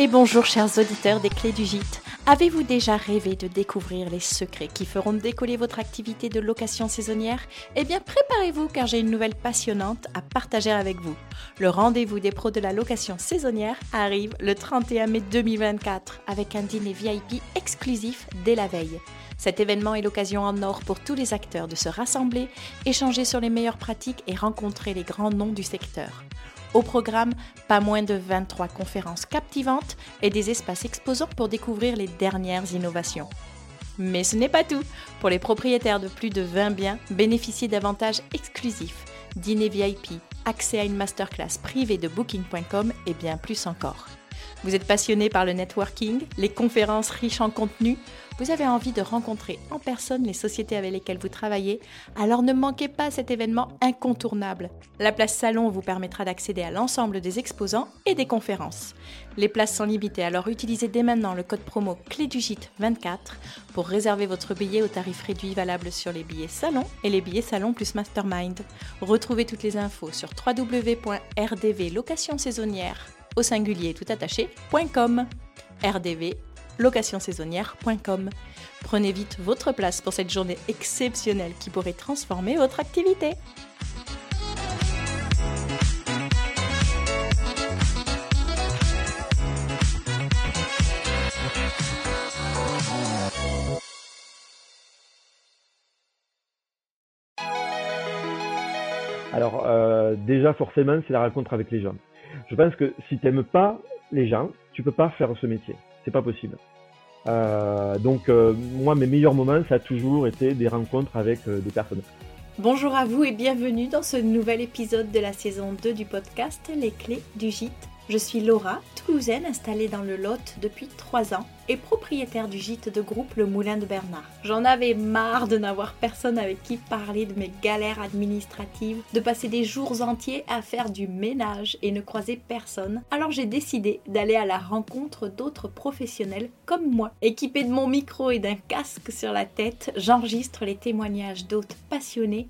Et bonjour chers auditeurs des clés du gîte. Avez-vous déjà rêvé de découvrir les secrets qui feront décoller votre activité de location saisonnière? Eh bien préparez-vous car j'ai une nouvelle passionnante à partager avec vous. Le rendez-vous des pros de la location saisonnière arrive le 31 mai 2024 avec un dîner VIP exclusif dès la veille. Cet événement est l'occasion en or pour tous les acteurs de se rassembler, échanger sur les meilleures pratiques et rencontrer les grands noms du secteur. Au programme, pas moins de 23 conférences captivantes et des espaces exposants pour découvrir les dernières innovations. Mais ce n'est pas tout. Pour les propriétaires de plus de 20 biens, bénéficiez d'avantages exclusifs, dîner VIP, accès à une masterclass privée de booking.com et bien plus encore. Vous êtes passionné par le networking, les conférences riches en contenu vous avez envie de rencontrer en personne les sociétés avec lesquelles vous travaillez, alors ne manquez pas cet événement incontournable. La place salon vous permettra d'accéder à l'ensemble des exposants et des conférences. Les places sont limitées, alors utilisez dès maintenant le code promo clé du 24 pour réserver votre billet au tarif réduit valable sur les billets salon et les billets salon plus mastermind. Retrouvez toutes les infos sur www.rdvlocationsaisonnière au singulier tout attaché.com. RDV locationsaisonnière.com. Prenez vite votre place pour cette journée exceptionnelle qui pourrait transformer votre activité. Alors euh, déjà forcément c'est la rencontre avec les gens. Je pense que si tu n'aimes pas les gens, tu peux pas faire ce métier. C'est pas possible. Euh, donc euh, moi, mes meilleurs moments, ça a toujours été des rencontres avec euh, des personnes. Bonjour à vous et bienvenue dans ce nouvel épisode de la saison 2 du podcast Les clés du gîte. Je suis Laura, toulousaine installée dans le Lot depuis 3 ans et propriétaire du gîte de groupe Le Moulin de Bernard. J'en avais marre de n'avoir personne avec qui parler de mes galères administratives, de passer des jours entiers à faire du ménage et ne croiser personne. Alors j'ai décidé d'aller à la rencontre d'autres professionnels comme moi. Équipée de mon micro et d'un casque sur la tête, j'enregistre les témoignages d'hôtes passionnés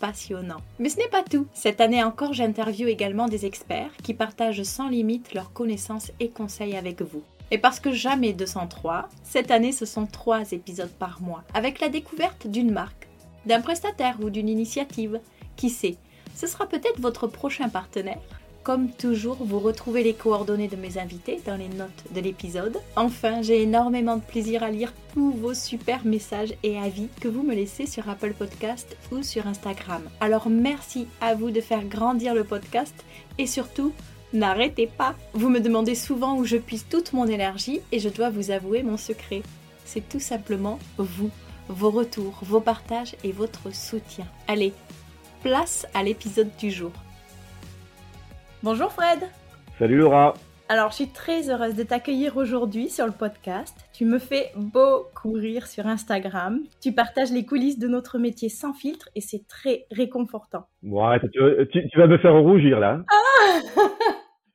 passionnant. Mais ce n'est pas tout. Cette année encore, j'interviewe également des experts qui partagent sans limite leurs connaissances et conseils avec vous. Et parce que jamais 203, cette année ce sont trois épisodes par mois, avec la découverte d'une marque, d'un prestataire ou d'une initiative. Qui sait, ce sera peut-être votre prochain partenaire comme toujours, vous retrouvez les coordonnées de mes invités dans les notes de l'épisode. Enfin, j'ai énormément de plaisir à lire tous vos super messages et avis que vous me laissez sur Apple Podcast ou sur Instagram. Alors merci à vous de faire grandir le podcast et surtout, n'arrêtez pas. Vous me demandez souvent où je puise toute mon énergie et je dois vous avouer mon secret. C'est tout simplement vous, vos retours, vos partages et votre soutien. Allez, place à l'épisode du jour. Bonjour Fred. Salut Laura. Alors, je suis très heureuse de t'accueillir aujourd'hui sur le podcast. Tu me fais beaucoup rire sur Instagram. Tu partages les coulisses de notre métier sans filtre et c'est très réconfortant. Bon, arrête, tu, vas me faire rougir là. Ah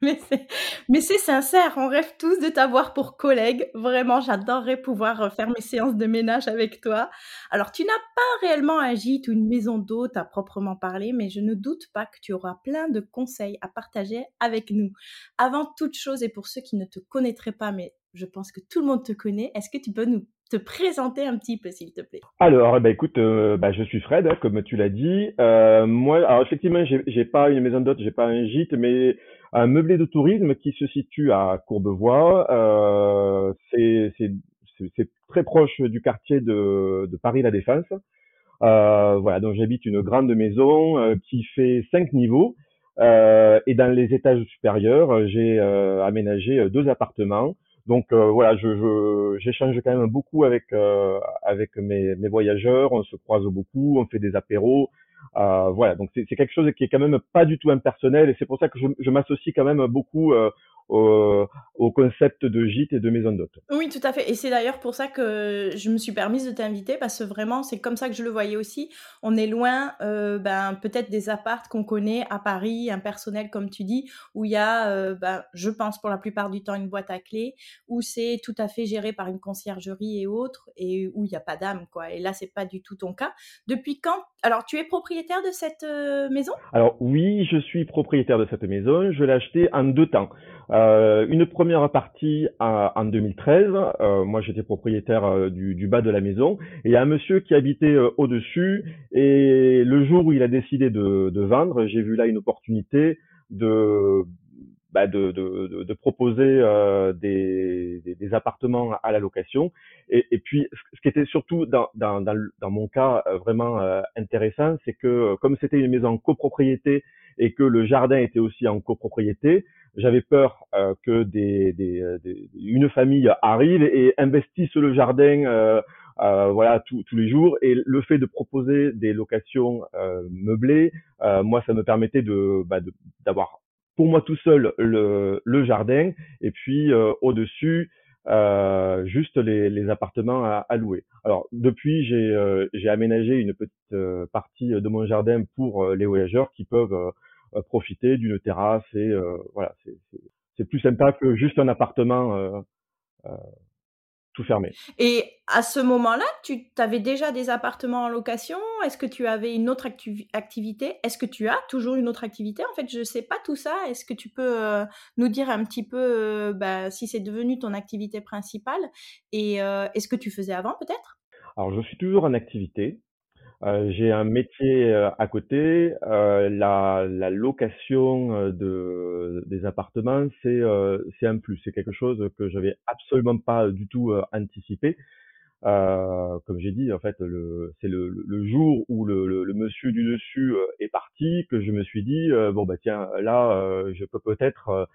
mais c'est sincère, on rêve tous de t'avoir pour collègue. Vraiment, j'adorerais pouvoir faire mes séances de ménage avec toi. Alors, tu n'as pas réellement un gîte ou une maison d'hôte à proprement parler, mais je ne doute pas que tu auras plein de conseils à partager avec nous. Avant toute chose, et pour ceux qui ne te connaîtraient pas, mais je pense que tout le monde te connaît, est-ce que tu peux nous te présenter un petit peu, s'il te plaît? Alors, eh ben, écoute, euh, bah, je suis Fred, comme tu l'as dit. Euh, moi, alors effectivement, j'ai pas une maison d'hôte, j'ai pas un gîte, mais un meublé de tourisme qui se situe à Courbevoie. Euh, c'est très proche du quartier de, de Paris La Défense. Euh, voilà, donc j'habite une grande maison euh, qui fait cinq niveaux. Euh, et dans les étages supérieurs, j'ai euh, aménagé deux appartements. Donc voilà, je j'échange quand même beaucoup avec avec mes, mes voyageurs. On se croise beaucoup, on fait des apéros. Euh, voilà, donc c'est quelque chose qui est quand même pas du tout impersonnel et c'est pour ça que je, m'associe quand même beaucoup euh, au, concept de gîte et de maison d'hôte. Oui, tout à fait. Et c'est d'ailleurs pour ça que je me suis permise de t'inviter parce que vraiment, c'est comme ça que je le voyais aussi. On est loin, euh, ben, peut-être des appartes qu'on connaît à Paris, un personnel comme tu dis, où il y a, ben, je pense pour la plupart du temps, une boîte à clés, où c'est tout à fait géré par une conciergerie et autres, et où il n'y a pas d'âme, quoi. Et là, c'est pas du tout ton cas. Depuis quand? Alors, tu es propriétaire euh, Alors oui, je suis propriétaire de cette maison. Je l'ai achetée en deux temps. Euh, une première partie en 2013. Euh, moi, j'étais propriétaire du, bas de la maison. Et il y a un monsieur qui habitait au-dessus. Et le jour où il a décidé de vendre, j'ai vu là une opportunité de bah, de, de, de, proposer euh, des, des, appartements à la location. Et, puis, ce qui était surtout dans, dans, dans, mon cas euh, vraiment euh, intéressant, c'est que comme c'était une maison en copropriété et que le jardin était aussi en copropriété, j'avais peur euh, que des, des, une famille arrive et investisse le jardin. Euh, voilà tous les jours et le fait de proposer des locations meublées moi ça me permettait de bah, d'avoir pour moi tout seul le, le jardin et puis euh, au-dessus euh, juste les, les appartements à, à, louer. Alors depuis j'ai euh, aménagé une petite euh, partie de mon jardin pour les voyageurs qui peuvent profiter d'une terrasse et voilà c'est plus sympa que juste un appartement fermé. Et à ce moment-là, tu avais déjà des appartements en location? Est-ce que tu avais une autre activité? Est-ce que tu as toujours une autre activité? En fait, je ne sais pas tout ça. Est-ce que tu peux euh, nous dire un petit peu euh, bah, si c'est devenu ton activité principale? Et euh, est-ce que tu faisais avant peut-être? Alors, je suis toujours en activité. Euh, j'ai un métier euh, à côté. Euh, la, la, location de, des appartements, c'est un plus. C'est quelque chose que j'avais absolument pas du tout anticipé. comme j'ai dit, en fait, c'est le, le, jour où le, le, monsieur du dessus est parti que je me suis dit bon bah tiens là je peux peut-être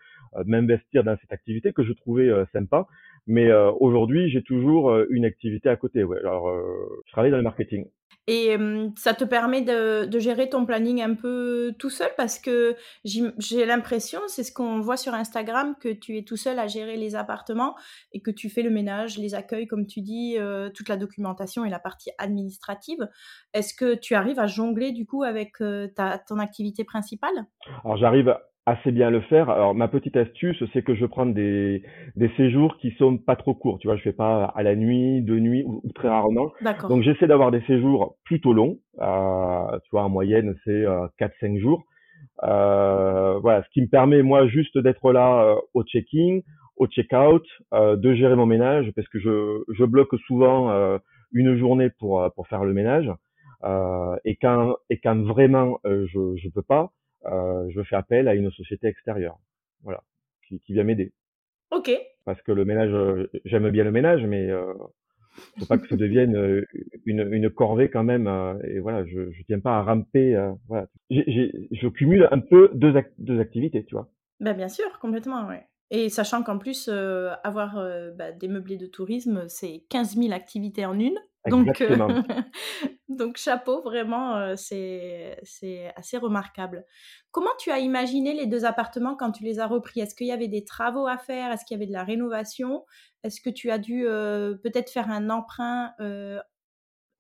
m'investir dans cette activité que je trouvais sympa. Mais aujourd'hui j'ai toujours une activité à côté. Ouais. Alors je travaille dans le marketing. Et ça te permet de, de, gérer ton planning un peu tout seul? Parce que j'ai l'impression, c'est ce qu'on voit sur Instagram, que tu es tout seul à gérer les appartements et que tu fais le ménage, les accueils, comme tu dis, euh, toute la documentation et la partie administrative. Est-ce que tu arrives à jongler du coup avec euh, ta, ton activité principale? Alors j'arrive assez bien le faire. Alors ma petite astuce, c'est que je prends des, des séjours qui sont pas trop courts. Tu vois, je fais pas à la nuit, de nuit ou, très rarement. Donc j'essaie d'avoir des séjours plutôt longs. Euh, tu vois, en moyenne c'est euh, 4-5 jours. Euh, voilà, ce qui me permet moi juste d'être là euh, au check-in, au check-out, euh, de gérer mon ménage parce que je, je bloque souvent euh, une journée pour pour faire le ménage. et quand et quand vraiment je je peux pas, je fais appel à une société extérieure, voilà, qui, qui vient m'aider. Ok. Parce que le ménage, euh, j'aime bien le ménage, mais euh, faut pas que ça devienne euh, une, une corvée quand même. et voilà, je, je tiens pas à ramper. voilà, je cumule un peu deux, deux activités, tu vois. Ben bien sûr, complètement, ouais. Et sachant qu'en plus, avoir bah, des meublés de tourisme, c'est 15 000 activités en une. Donc, euh, donc chapeau, vraiment, euh, c'est assez remarquable. Comment tu as imaginé les deux appartements quand tu les as repris? Est-ce qu'il y avait des travaux à faire? Est-ce qu'il y avait de la rénovation? Est-ce que tu as dû euh, peut-être faire un emprunt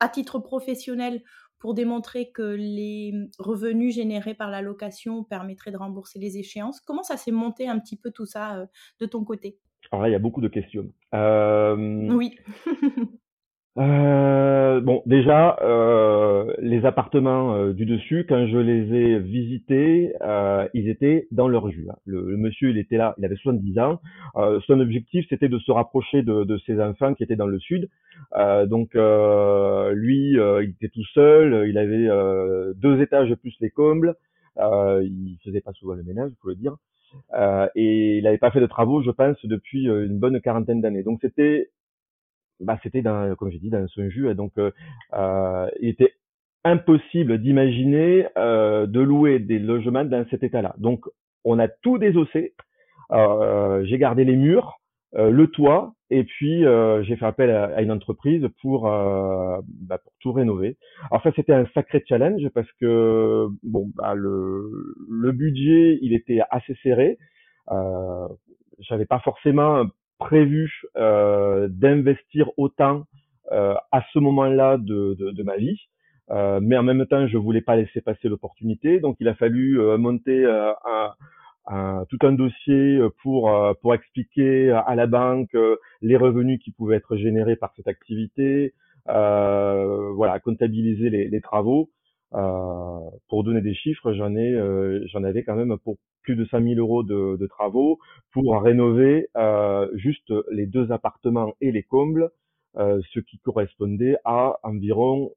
à titre professionnel pour démontrer que les revenus générés par la location permettraient de rembourser les échéances? Comment ça s'est monté un petit peu tout ça de ton côté? Alors là, il y a beaucoup de questions. Oui. Euh, bon, déjà, euh, les appartements euh, du dessus, quand je les ai visités, euh, ils étaient dans leur jus. Hein. Le, monsieur, il était là, il avait 70 ans. Euh, son objectif, c'était de se rapprocher de, de, ses enfants qui étaient dans le sud. donc, lui, il était tout seul. Il avait deux étages plus les combles. il faisait pas souvent le ménage, faut le dire. et il n'avait pas fait de travaux, je pense, depuis une bonne quarantaine d'années. Donc, c'était bah, c'était dans, comme j'ai dit, dans son jus. donc, euh, euh, il était impossible d'imaginer euh, de louer des logements dans cet état-là. Donc, on a tout désossé. Euh, j'ai gardé les murs, euh, le toit, et puis j'ai fait appel à, une entreprise pour, bah, pour tout rénover. Alors ça, c'était un sacré challenge parce que bon, bah, le, le budget, il était assez serré. Euh, j'avais pas forcément prévu euh, d'investir autant euh, à ce moment-là de, de, de, ma vie. Euh, mais en même temps, je voulais pas laisser passer l'opportunité, donc il a fallu euh, monter euh, un, un, tout un dossier pour pour expliquer à la banque les revenus qui pouvaient être générés par cette activité, voilà, comptabiliser les, les travaux. Euh, pour donner des chiffres, j'en ai, euh, j'en avais quand même pour plus de 5000 euros de, de travaux pour rénover euh, juste les deux appartements et les combles, ce qui correspondait à environ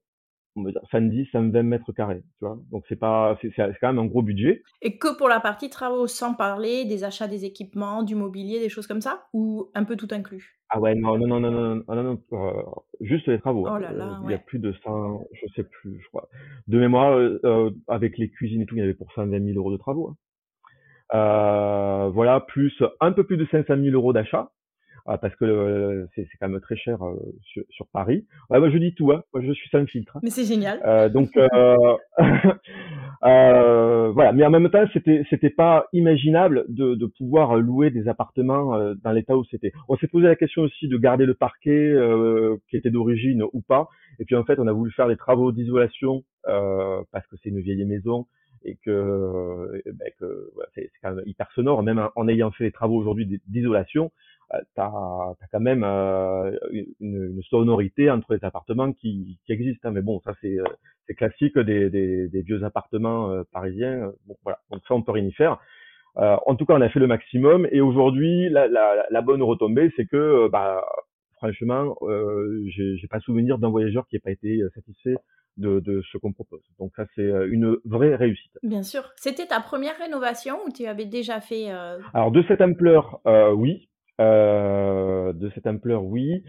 on va dire 110, 120 mètres carrés, tu vois. Donc c'est pas, c'est quand même un gros budget. Et que pour la partie travaux, sans parler des achats des équipements, du mobilier, des choses comme ça, ou un peu tout inclus? Ah ouais, non, non, non, non, non, non, non, euh, juste les travaux. Oh là là, Il y a plus de 100, je sais plus, je crois. De mémoire, euh, euh, avec les cuisines et tout, il y avait pour 120 000 euros de travaux. Hein. Voilà, plus un peu plus de 500 000 euros d'achat. Ah, parce que euh, c'est quand même très cher euh, sur, sur, Paris. Ouais, moi je dis tout, hein. moi je suis sans filtre. Hein. Mais c'est génial. Euh, donc euh, voilà, mais en même temps c'était c'était pas imaginable de, de pouvoir louer des appartements dans l'état où c'était. On s'est posé la question aussi de garder le parquet qui était d'origine ou pas. Et puis en fait on a voulu faire des travaux d'isolation parce que c'est une vieille maison et que, ben, que c'est quand même hyper sonore, même en ayant fait les travaux aujourd'hui d'isolation, euh, tu as, quand même euh, une, une, sonorité entre les appartements qui, qui existent. Hein. Mais bon, ça c'est euh, classique des, des, des, vieux appartements parisiens. Bon, voilà, donc ça on peut rien y faire. en tout cas, on a fait le maximum et aujourd'hui, la, la, la, bonne retombée, c'est que bah, franchement, euh, j'ai pas souvenir d'un voyageur qui n'ait pas été satisfait de, de ce qu'on propose. Donc ça, c'est une vraie réussite. Bien sûr. C'était ta première rénovation ou tu avais déjà fait euh... Alors de cette ampleur, euh, oui. Euh, de cette ampleur, oui.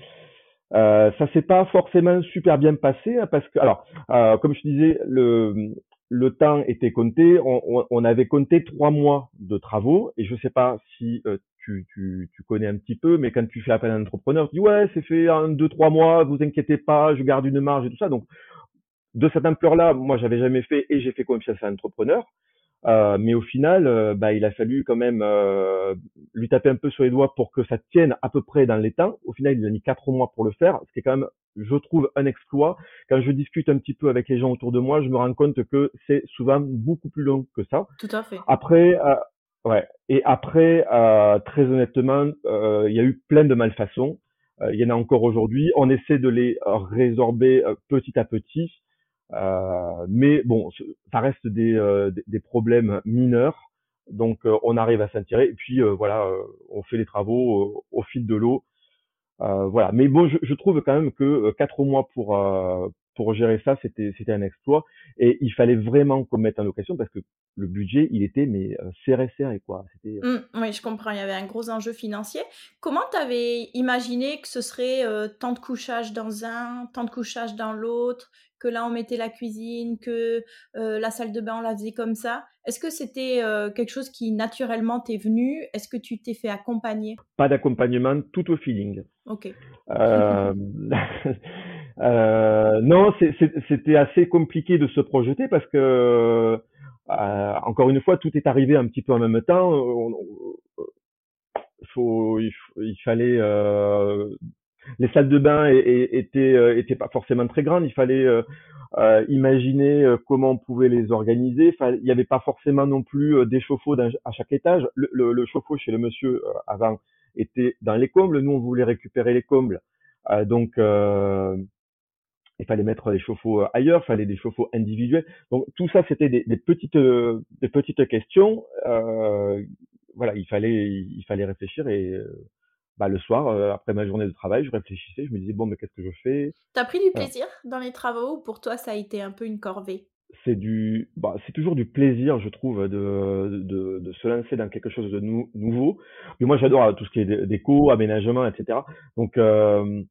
Euh, ça s'est pas forcément super bien passé hein, parce que, alors, euh, comme je disais, le, le temps était compté. On, on, avait compté trois mois de travaux et je sais pas si euh, tu, tu, tu, connais un petit peu, mais quand tu fais appel à un entrepreneur, tu dis ouais, c'est fait en deux trois mois, vous inquiétez pas, je garde une marge et tout ça. Donc de cette ampleur-là, moi j'avais jamais fait et j'ai fait confiance à l'entrepreneur. Euh, mais au final, euh, bah, il a fallu quand même euh, lui taper un peu sur les doigts pour que ça tienne à peu près dans les temps. Au final, il a mis quatre mois pour le faire, ce qui est quand même, je trouve, un exploit. Quand je discute un petit peu avec les gens autour de moi, je me rends compte que c'est souvent beaucoup plus long que ça. Tout à fait. Après, ouais. Et après, très honnêtement, il y a eu plein de malfaçons. il y en a encore aujourd'hui. On essaie de les résorber petit à petit. Euh, mais bon, ça reste des, euh, des problèmes mineurs, donc euh, on arrive à s'en tirer. Et puis voilà, on fait les travaux au fil de l'eau. voilà. Mais bon, je, je, trouve quand même que quatre mois pour pour gérer ça, c'était c'était un exploit et il fallait vraiment qu'on mette en location parce que le budget, il était mais serré serré quoi. C'était mmh, oui, je comprends, il y avait un gros enjeu financier. Comment tu avais imaginé que ce serait tant de couchage dans un, tant de couchage dans l'autre, que là on mettait la cuisine, que euh, la salle de bain on la faisait comme ça. Est-ce que c'était euh, quelque chose qui naturellement t'est venu? Est-ce que tu t'es fait accompagner? Pas d'accompagnement, tout au feeling. Ok. Euh, non, c'était assez compliqué de se projeter parce que encore une fois, tout est arrivé un petit peu en même temps. faut, il, fallait les salles de bain étaient, euh, étaient pas forcément très grandes. Il fallait euh, euh, imaginer comment on pouvait les organiser. il n'y avait pas forcément non plus des chauffe-eau à chaque étage. Le, le, chauffe-eau chez le monsieur avant était dans les combles. Nous, on voulait récupérer les combles. donc, il fallait mettre les chauffe-eau ailleurs, il fallait des chauffe-eau individuels. Donc tout ça, c'était des, des, petites, des petites questions. Euh, voilà, il fallait, il fallait réfléchir et bah, le soir, euh, après ma journée de travail, je réfléchissais, je me disais, bon, mais qu'est-ce que je fais? T'as pris du plaisir dans les travaux ou pour toi, ça a été un peu une corvée? C'est du, bah, c'est toujours du plaisir, je trouve, de, de, de se lancer dans quelque chose de nouveau. Mais moi, j'adore euh, tout ce qui est déco, aménagement, etc. Donc, euh,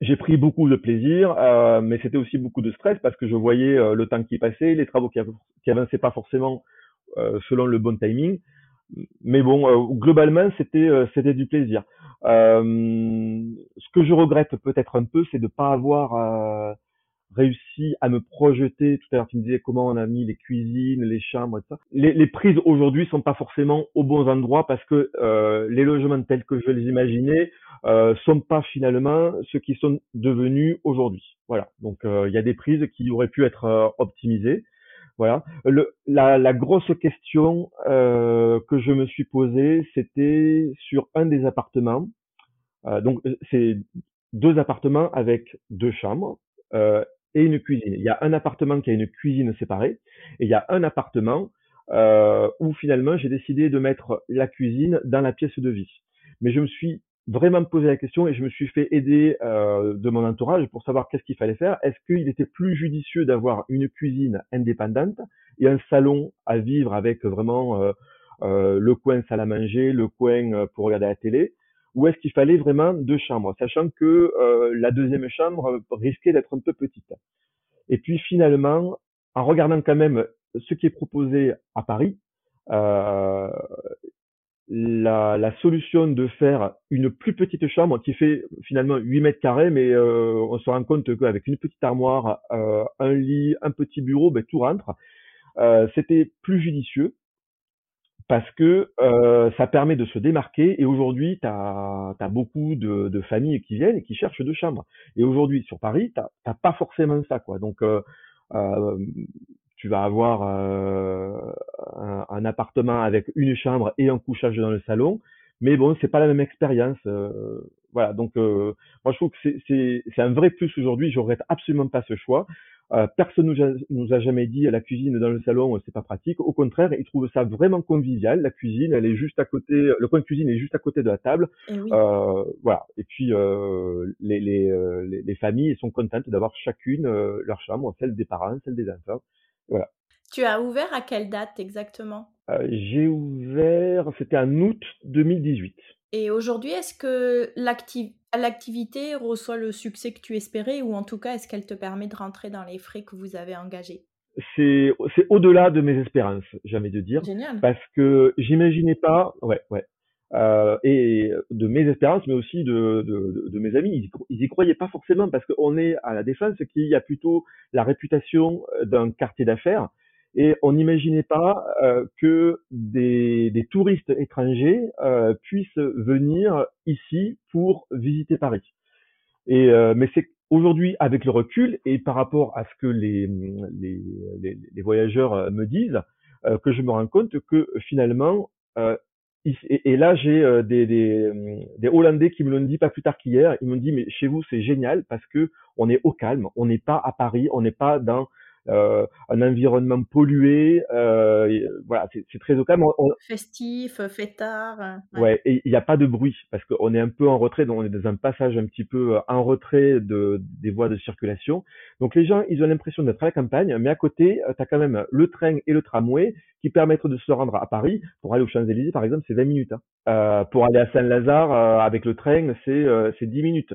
j'ai pris beaucoup de plaisir, euh, mais c'était aussi beaucoup de stress parce que je voyais le temps qui passait, les travaux qui, qui avançaient pas forcément selon le bon timing mais bon, euh, globalement, c'était euh, c'était du plaisir. Euh, ce que je regrette peut-être un peu, c'est de pas avoir réussi à me projeter. Tout à l'heure, tu me disais comment on a mis les cuisines, les chambres, et ça. Les, les prises aujourd'hui sont pas forcément aux bons endroits parce que les logements tels que je les imaginais euh, sont pas finalement ceux qui sont devenus aujourd'hui. Voilà. Donc il y a des prises qui auraient pu être optimisées. Voilà. Le, la, grosse question euh, que je me suis posée, c'était sur un des appartements. Euh, donc c'est deux appartements avec deux chambres. Euh, et une cuisine. Il y a un appartement qui a une cuisine séparée et il y a un appartement euh, où finalement j'ai décidé de mettre la cuisine dans la pièce de vie. Mais je me suis vraiment posé la question et je me suis fait aider euh, de mon entourage pour savoir qu'est-ce qu'il fallait faire. Est-ce qu'il était plus judicieux d'avoir une cuisine indépendante et un salon à vivre avec vraiment euh, euh, le coin salle à manger, le coin euh, pour regarder la télé, ou est-ce qu'il fallait vraiment deux chambres, sachant que euh, la deuxième chambre risquait d'être un peu petite? Et puis finalement, en regardant quand même ce qui est proposé à Paris, euh, la, la, solution de faire une plus petite chambre qui fait finalement 8 mètres carrés, mais euh, on se rend compte qu'avec une petite armoire, euh, un lit, un petit bureau, ben, tout rentre. Euh, C'était plus judicieux parce que euh, ça permet de se démarquer et aujourd'hui, tu as, beaucoup de, de, familles qui viennent et qui cherchent deux chambres. Et aujourd'hui, sur Paris, tu n'as pas forcément ça. quoi. Donc, euh, euh, tu vas avoir euh, un, un, appartement avec une chambre et un couchage dans le salon, mais bon, c'est pas la même expérience. Euh, voilà, donc euh, moi je trouve que c'est un vrai plus aujourd'hui. Je regrette absolument pas ce choix. Euh, personne nous a, nous a jamais dit la cuisine dans le salon c'est pas pratique. Au contraire, ils trouvent ça vraiment convivial. La cuisine, elle est juste à côté, le coin de cuisine est juste à côté de la table. Et oui. euh, voilà. Et puis euh, les, les, les, les, familles sont contentes d'avoir chacune leur chambre, celle des parents, celle des enfants. Voilà. Tu as ouvert à quelle date exactement? Euh, J'ai ouvert, c'était en août 2018. Et aujourd'hui, est-ce que l'activité reçoit le succès que tu espérais ou en tout cas, est-ce qu'elle te permet de rentrer dans les frais que vous avez engagés? C'est au-delà de mes espérances, j'ai envie de dire. Génial. Parce que j'imaginais pas, ouais, ouais. Euh, et de mes espérances, mais aussi de, de, de mes amis. Ils, ils y croyaient pas forcément parce qu'on est à la défense, qui a plutôt la réputation d'un quartier d'affaires et on n'imaginait pas euh, que des, des, touristes étrangers euh, puissent venir ici pour visiter Paris. Et euh, mais c'est aujourd'hui avec le recul et par rapport à ce que les, les, les, les voyageurs me disent euh, que je me rends compte que finalement euh, et, là j'ai des, des, des, Hollandais qui me l'ont dit pas plus tard qu'hier. Ils m'ont dit mais chez vous c'est génial parce que on est au calme, on n'est pas à Paris, on n'est pas dans euh, un environnement pollué. Euh, voilà, c'est très au calme. On... Festif, fêtard. Ouais, ouais et il n'y a pas de bruit parce qu'on est un peu en retrait, donc on est dans un passage un petit peu en retrait de, des voies de circulation. Donc les gens, ils ont l'impression d'être à la campagne, mais à côté, tu as quand même le train et le tramway qui permettent de se rendre à Paris. Pour aller aux Champs-Élysées, par exemple, c'est 20 minutes. Hein. Euh, pour aller à Saint-Lazare euh, avec le train, c'est euh, 10 minutes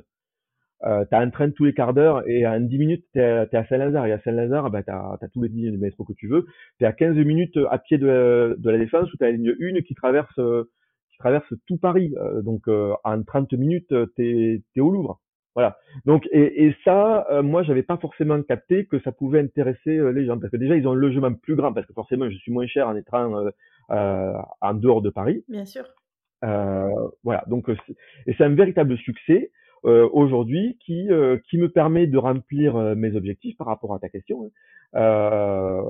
euh, tu as un train tous les quarts d'heure et en 10 minutes, tu es, à Saint-Lazare. Et à Saint-Lazare, bah, tu as, tous les lignes de métro que tu veux. Tu es à 15 minutes à pied de, de la Défense où tu as la ligne 1 qui traverse, qui traverse tout Paris. Euh, donc euh, en 30 minutes, tu es, au Louvre. Voilà. Donc et, et ça, euh, moi, j'avais pas forcément capté que ça pouvait intéresser les gens parce que déjà ils ont un logement plus grand parce que forcément je suis moins cher en étant en dehors de Paris. Bien sûr. voilà. Donc et c'est un véritable succès euh, aujourd'hui qui, euh, qui me permet de remplir euh, mes objectifs par rapport à ta question. Hein.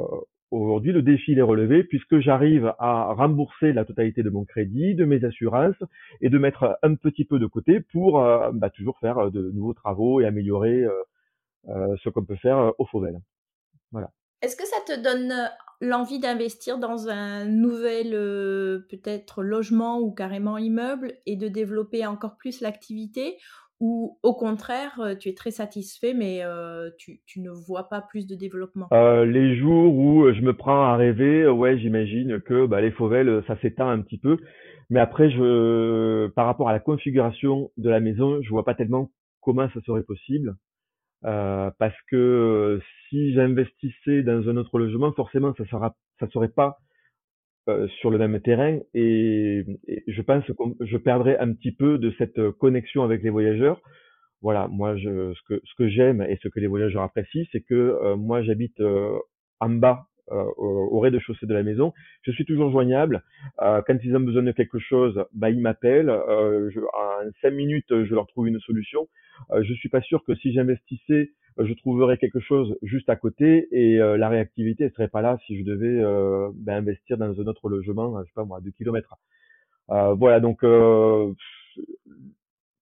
Aujourd'hui, le défi est relevé puisque j'arrive à rembourser la totalité de mon crédit, de mes assurances et de mettre un petit peu de côté pour bah, toujours faire de nouveaux travaux et améliorer ce qu'on peut faire au Fauvel. Voilà. Est-ce que ça te donne l'envie d'investir dans un nouvel peut-être logement ou carrément immeuble et de développer encore plus l'activité ou au contraire, tu es très satisfait, mais euh, tu, tu, ne vois pas plus de développement? Euh, Les jours où je me prends à rêver, ouais, j'imagine que bah, les Fauvel, ça s'éteint un petit peu. Mais après, je, par rapport à la configuration de la maison, je vois pas tellement comment ça serait possible. Euh, parce que si j'investissais dans un autre logement, forcément, ça sera, ça serait pas euh, sur le même terrain et, je pense que je perdrais un petit peu de cette connexion avec les voyageurs. Voilà, moi je, ce que ce que j'aime et ce que les voyageurs apprécient, c'est que euh, moi j'habite euh, en bas euh, au, rez-de-chaussée de la maison. Je suis toujours joignable. Euh, quand ils ont besoin de quelque chose, bah, ils m'appellent. Euh, en cinq minutes, je leur trouve une solution. je suis pas sûr que si j'investissais, je trouverais quelque chose juste à côté et la réactivité ne serait pas là si je devais bah, investir dans un autre logement, je sais pas moi, deux kilomètres. voilà, donc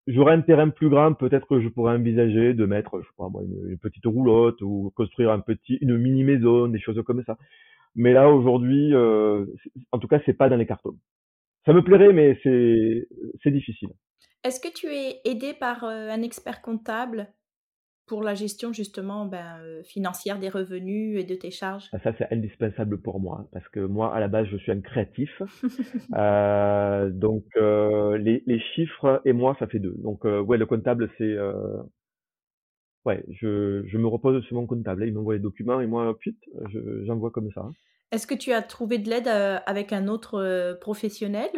j'aurais un terrain plus grand, peut-être que je pourrais envisager de mettre, je sais pas moi, une, petite roulotte ou construire un petit, une mini maison, des choses comme ça. Mais là aujourd'hui, euh, en tout cas, c'est pas dans les cartons. Ça me plairait, mais c'est difficile. Est-ce que tu es aidé par euh, un expert comptable? Pour la gestion justement ben, euh, financière des revenus et de tes charges? Ah, Ça, c'est indispensable pour moi, parce que moi, à la base, je suis un créatif. euh, donc, euh, les, les, chiffres et moi, ça fait deux. Donc, ouais, le comptable, c'est... Ouais, je, je, me repose sur mon comptable. Il m'envoie les documents et moi, putain, j'envoie comme ça. Est-ce que tu as trouvé de l'aide avec un autre professionnel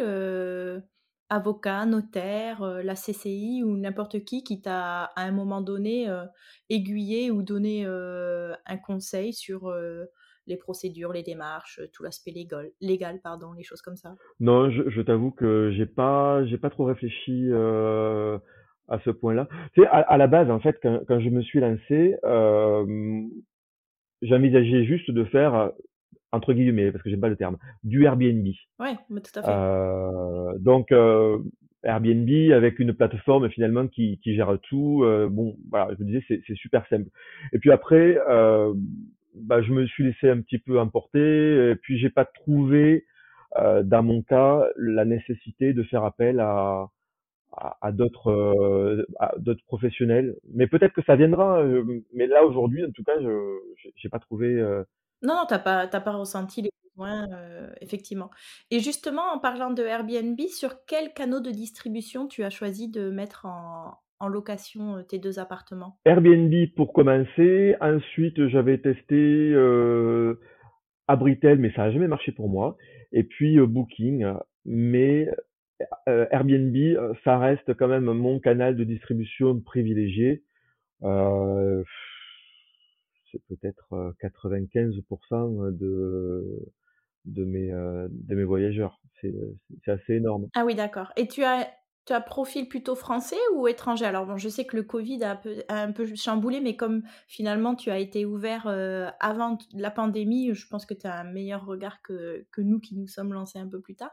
avocat, notaire, euh, la CCI ou n'importe qui qui t'a à un moment donné euh, aiguillé ou donné euh, un conseil sur les procédures, les démarches, tout l'aspect légal, légal, pardon, les choses comme ça? Non, je, t'avoue que j'ai pas, pas trop réfléchi à ce point-là. Tu sais, à, la base, en fait, quand, quand je me suis lancé, j'envisageais juste de faire entre guillemets, parce que j'aime pas le terme, du Airbnb. Ouais, tout à fait. Euh, donc euh, Airbnb avec une plateforme finalement qui, qui gère tout. Euh, bon, voilà, je me disais c'est, c'est super simple. Et puis après, euh, bah, je me suis laissé un petit peu emporter. Et puis j'ai pas trouvé euh, dans mon cas la nécessité de faire appel à à, à d'autres euh, d'autres professionnels. Mais peut-être que ça viendra. mais là aujourd'hui, en tout cas, je j'ai pas trouvé non, non, tu n'as pas pas ressenti les besoins, effectivement. Et justement, en parlant de Airbnb, sur quel canaux de distribution tu as choisi de mettre en location, tes deux appartements? Airbnb pour commencer. Ensuite, j'avais testé, Abritel, mais ça n'a jamais marché pour moi. Et puis, Booking. Mais, Airbnb, ça reste quand même mon canal de distribution privilégié. C'est peut-être 95% de de mes de mes voyageurs. C'est assez énorme. Ah oui, d'accord. Et tu as tu as profil plutôt français ou étranger? Alors bon, je sais que le Covid a un peu, un peu chamboulé, mais comme finalement tu as été ouvert avant la pandémie, je pense que tu as un meilleur regard que, que nous qui nous sommes lancés un peu plus tard.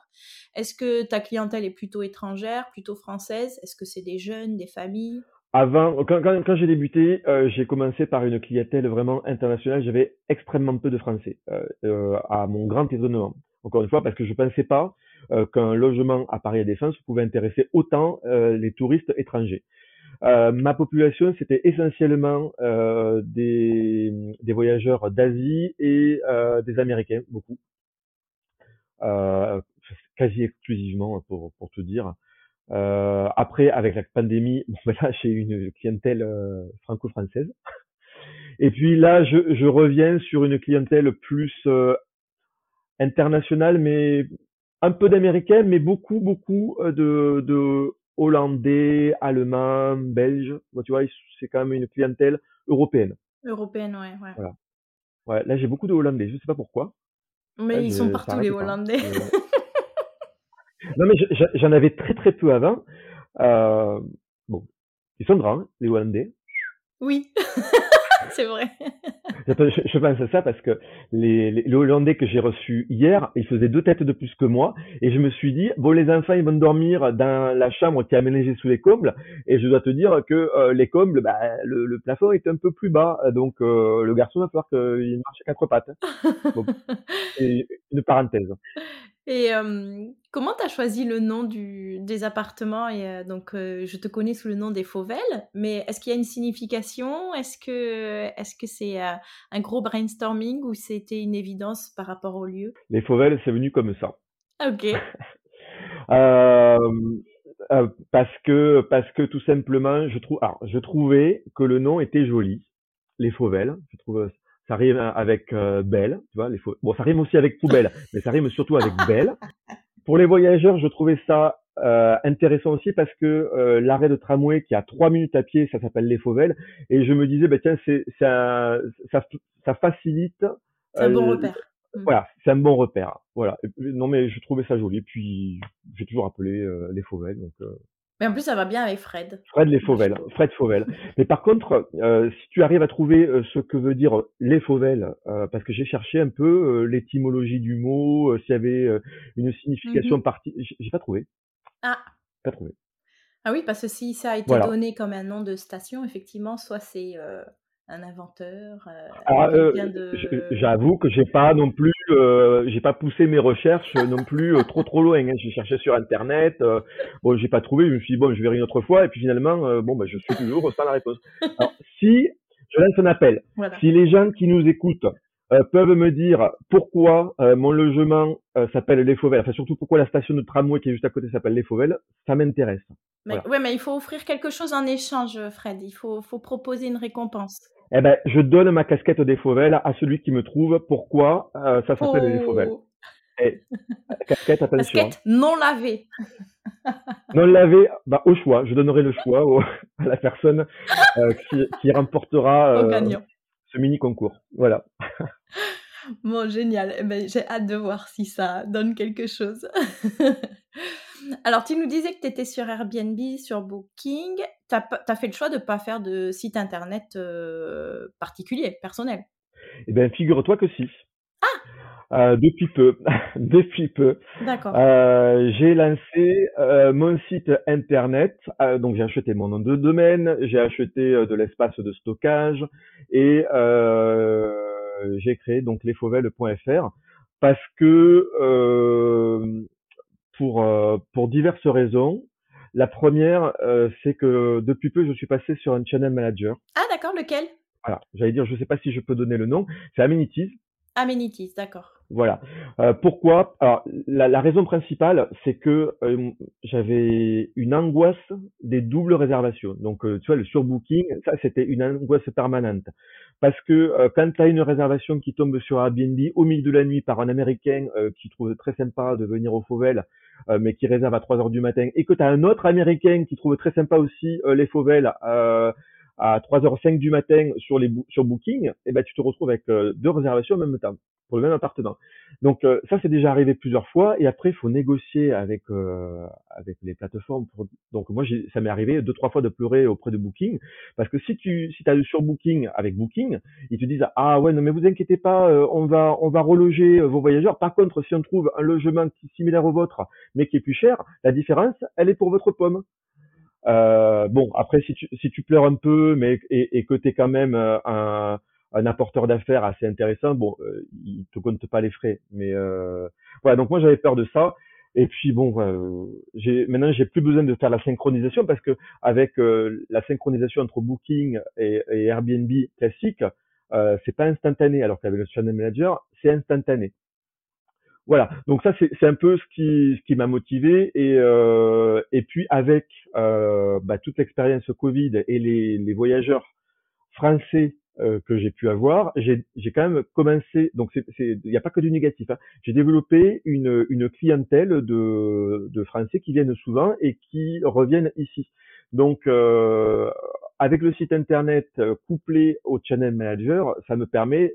Est-ce que ta clientèle est plutôt étrangère, plutôt française? Est-ce que c'est des jeunes, des familles? Avant, quand, quand, quand j'ai débuté, euh, j'ai commencé par une clientèle vraiment internationale. J'avais extrêmement peu de Français, euh, euh, à mon grand étonnement. Encore une fois, parce que je pensais pas euh, qu'un logement à Paris à Défense pouvait intéresser autant euh, les touristes étrangers. ma population, c'était essentiellement des, des, voyageurs d'Asie et des Américains, beaucoup. quasi exclusivement, pour, pour tout dire. Euh, après, avec la pandémie, bon, ben là, j'ai une clientèle euh, franco-française. Et puis là, je, je, reviens sur une clientèle plus euh, internationale, mais un peu d'américains, mais beaucoup, beaucoup euh, de, de hollandais, allemands, belges. Bon, tu vois, c'est quand même une clientèle européenne. Européenne, ouais, ouais. Voilà. Ouais, là, j'ai beaucoup de hollandais. Je sais pas pourquoi. Mais ils sont partout, les hollandais. Non, mais j'en avais très très peu avant. Euh, bon, ils sont grands, les Hollandais. Oui, c'est vrai. Je, je, pense à ça parce que les, les, Hollandais que j'ai reçus hier, ils faisaient deux têtes de plus que moi. Et je me suis dit, bon, les enfants, ils vont dormir dans la chambre qui est aménagée sous les combles. Et je dois te dire que euh, les combles, bah, le, le, plafond est un peu plus bas. Donc, euh, le garçon va falloir qu'il marche à quatre pattes. Bon, une parenthèse. Et comment tu as choisi le nom du, des appartements et, Donc, je te connais sous le nom des Fauvelles, mais est-ce qu'il y a une signification? Est-ce que est-ce que c'est un gros brainstorming ou c'était une évidence par rapport au lieu? Les Fauvelles, c'est venu comme ça. Ok. euh, parce que parce que tout simplement, je trouve, je trouvais que le nom était joli. Les Fauvelles, je trouve ça rime avec euh, belle, tu vois, les bon, ça rime aussi avec poubelle, mais ça rime surtout avec belle. Pour les voyageurs, je trouvais ça euh, intéressant aussi parce que euh, l'arrêt de tramway qui a trois minutes à pied, ça s'appelle les Fauvelles, et je me disais, bah, tiens, c'est ça, ça, ça facilite. C'est un bon repère. Mmh. Voilà, c'est un bon repère. Voilà. non, mais je trouvais ça joli. Puis j'ai toujours appelé les Fauvelles, donc. Mais en plus, ça va bien avec Fred. Fred les Fauvel. Fred Fauvel. Mais par contre, euh, si tu arrives à trouver euh, ce que veut dire les Fauvel, euh, parce que j'ai cherché un peu l'étymologie du mot, s'il y avait une signification mmh partie, j'ai pas trouvé. Ah. Pas trouvé. Ah oui, parce que si ça a été donné comme un nom de station, effectivement, soit c'est un inventeur, ah, j'avoue que j'ai pas non plus, j'ai pas poussé mes recherches non plus trop trop loin. Hein. J'ai cherché sur internet, bon j'ai pas trouvé, je me suis dit bon je verrai une autre fois et puis finalement bon bah je suis toujours sans la réponse. Alors si je lance un appel, si les gens qui nous écoutent euh, peuvent me dire pourquoi euh, mon logement euh, s'appelle Les Fauvelles, enfin surtout pourquoi la station de tramway qui est juste à côté s'appelle Les Fauvelles, ça m'intéresse. Mais, Ouais, mais il faut offrir quelque chose en échange, Fred. Il faut, faut proposer une récompense. Eh ben, je donne ma casquette des Fauvelles à celui qui me trouve pourquoi? Ça s'appelle. Oh. Et, casquette, attention. Casquette non lavée. non lavée, bah, au choix. Je donnerai le choix à la personne qui, qui remportera. Au gagnant mini concours. Voilà. Bon, génial. Eh ben, j'ai hâte de voir si ça donne quelque chose. Alors, tu nous disais que tu étais sur Airbnb, sur Booking. Tu as, fait le choix de ne pas faire de site internet euh, particulier, personnel. Eh bien, figure-toi que si. Euh, depuis peu, depuis peu. D'accord. Euh, j'ai lancé mon site internet. Donc j'ai acheté mon nom de domaine, j'ai acheté de l'espace de stockage et j'ai créé donc lesfauvelles.fr parce que pour pour diverses raisons. La première, c'est que depuis peu, je suis passé sur un channel manager. Ah d'accord, lequel? Voilà, j'allais dire, je ne sais pas si je peux donner le nom. C'est Amenities. Amenities, d'accord. Voilà. Euh, pourquoi? Alors, la, raison principale, c'est que euh, j'avais une angoisse des doubles réservations. Donc, euh, tu vois, le surbooking, ça, c'était une angoisse permanente. Parce que quand tu as une réservation qui tombe sur Airbnb au milieu de la nuit par un Américain qui trouve très sympa de venir au Fauvel, mais qui réserve à 3 heures du matin, et que tu as un autre Américain qui trouve très sympa aussi les Fauvel à 3h05 du matin sur les sur Booking, et eh ben tu te retrouves avec deux réservations en même temps pour le même appartement. Donc euh, ça c'est déjà arrivé plusieurs fois et après il faut négocier avec euh, avec les plateformes. Pour... Donc moi ça m'est arrivé deux trois fois de pleurer auprès de Booking parce que si tu si as sur Booking avec Booking, ils te disent ah ouais non mais vous inquiétez pas, euh, on va on va reloger vos voyageurs. Par contre si on trouve un logement qui est similaire au vôtre mais qui est plus cher, la différence elle est pour votre pomme. Euh, bon après si tu si tu pleures un peu mais et, et que tu es quand même un un apporteur d'affaires assez intéressant. Bon, euh, il te compte pas les frais, mais euh, voilà. Donc moi j'avais peur de ça. Et puis bon, euh, j'ai maintenant j'ai plus besoin de faire la synchronisation parce que avec euh, la synchronisation entre Booking et, et Airbnb classique, euh, c'est pas instantané, alors qu'avec le Channel Manager, c'est instantané. Voilà, donc ça c'est un peu ce qui, m'a motivé et, euh, et puis avec euh, bah, toute l'expérience Covid et les, voyageurs français euh, que j'ai pu avoir, j'ai quand même commencé, donc il n'y a pas que du négatif, hein, j'ai développé une, clientèle de, Français qui viennent souvent et qui reviennent ici. Donc, euh, avec le site internet couplé au channel manager, ça me permet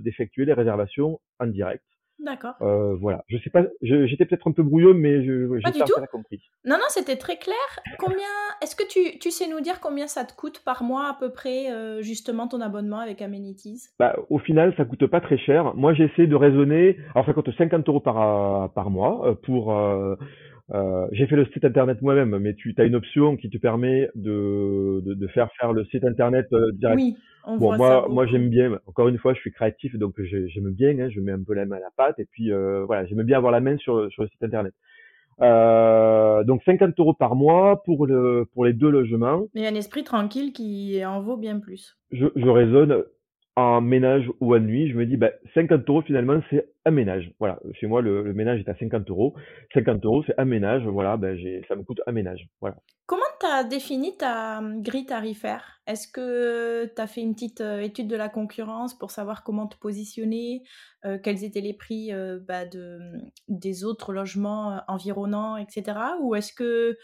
d'effectuer les réservations en direct. D'accord. Euh, voilà. Je sais pas, j'étais peut-être un peu brouillon, mais j'espère que tu as compris. Non, non, c'était très clair. Combien, est-ce que tu, tu, sais nous dire combien ça te coûte par mois à peu près, euh, justement, ton abonnement avec Amenities? Bah, Au final, ça coûte pas très cher. Moi, j'essaie de raisonner. Alors, ça coûte 50 euros par, par mois euh, pour. Euh, euh, j'ai fait le site internet moi-même, mais tu as une option qui te permet de, de, de faire faire le site internet euh, direct. Oui, on bon, moi, moi j'aime bien. Encore une fois, je suis créatif, donc j'aime bien. Hein, je mets un peu la main à la pâte, et puis euh, voilà, j'aime bien avoir la main sur, sur le site internet. Euh, donc 50 euros par mois pour le pour les deux logements. Mais un esprit tranquille qui en vaut bien plus. Je, je raisonne en ménage ou en nuit, je me dis, ben, 50 euros finalement, c'est un ménage. Voilà, chez moi, le, ménage est à 50 euros. 50 euros, c'est un ménage. Voilà, ben, ça me coûte un ménage. Voilà. Comment tu as défini ta hum, grille tarifaire? Est-ce que tu as fait une petite euh, étude de la concurrence pour savoir comment te positionner? Euh, Quels étaient les prix euh, bah, de, hum, des autres logements environnants, etc. Ou est-ce que,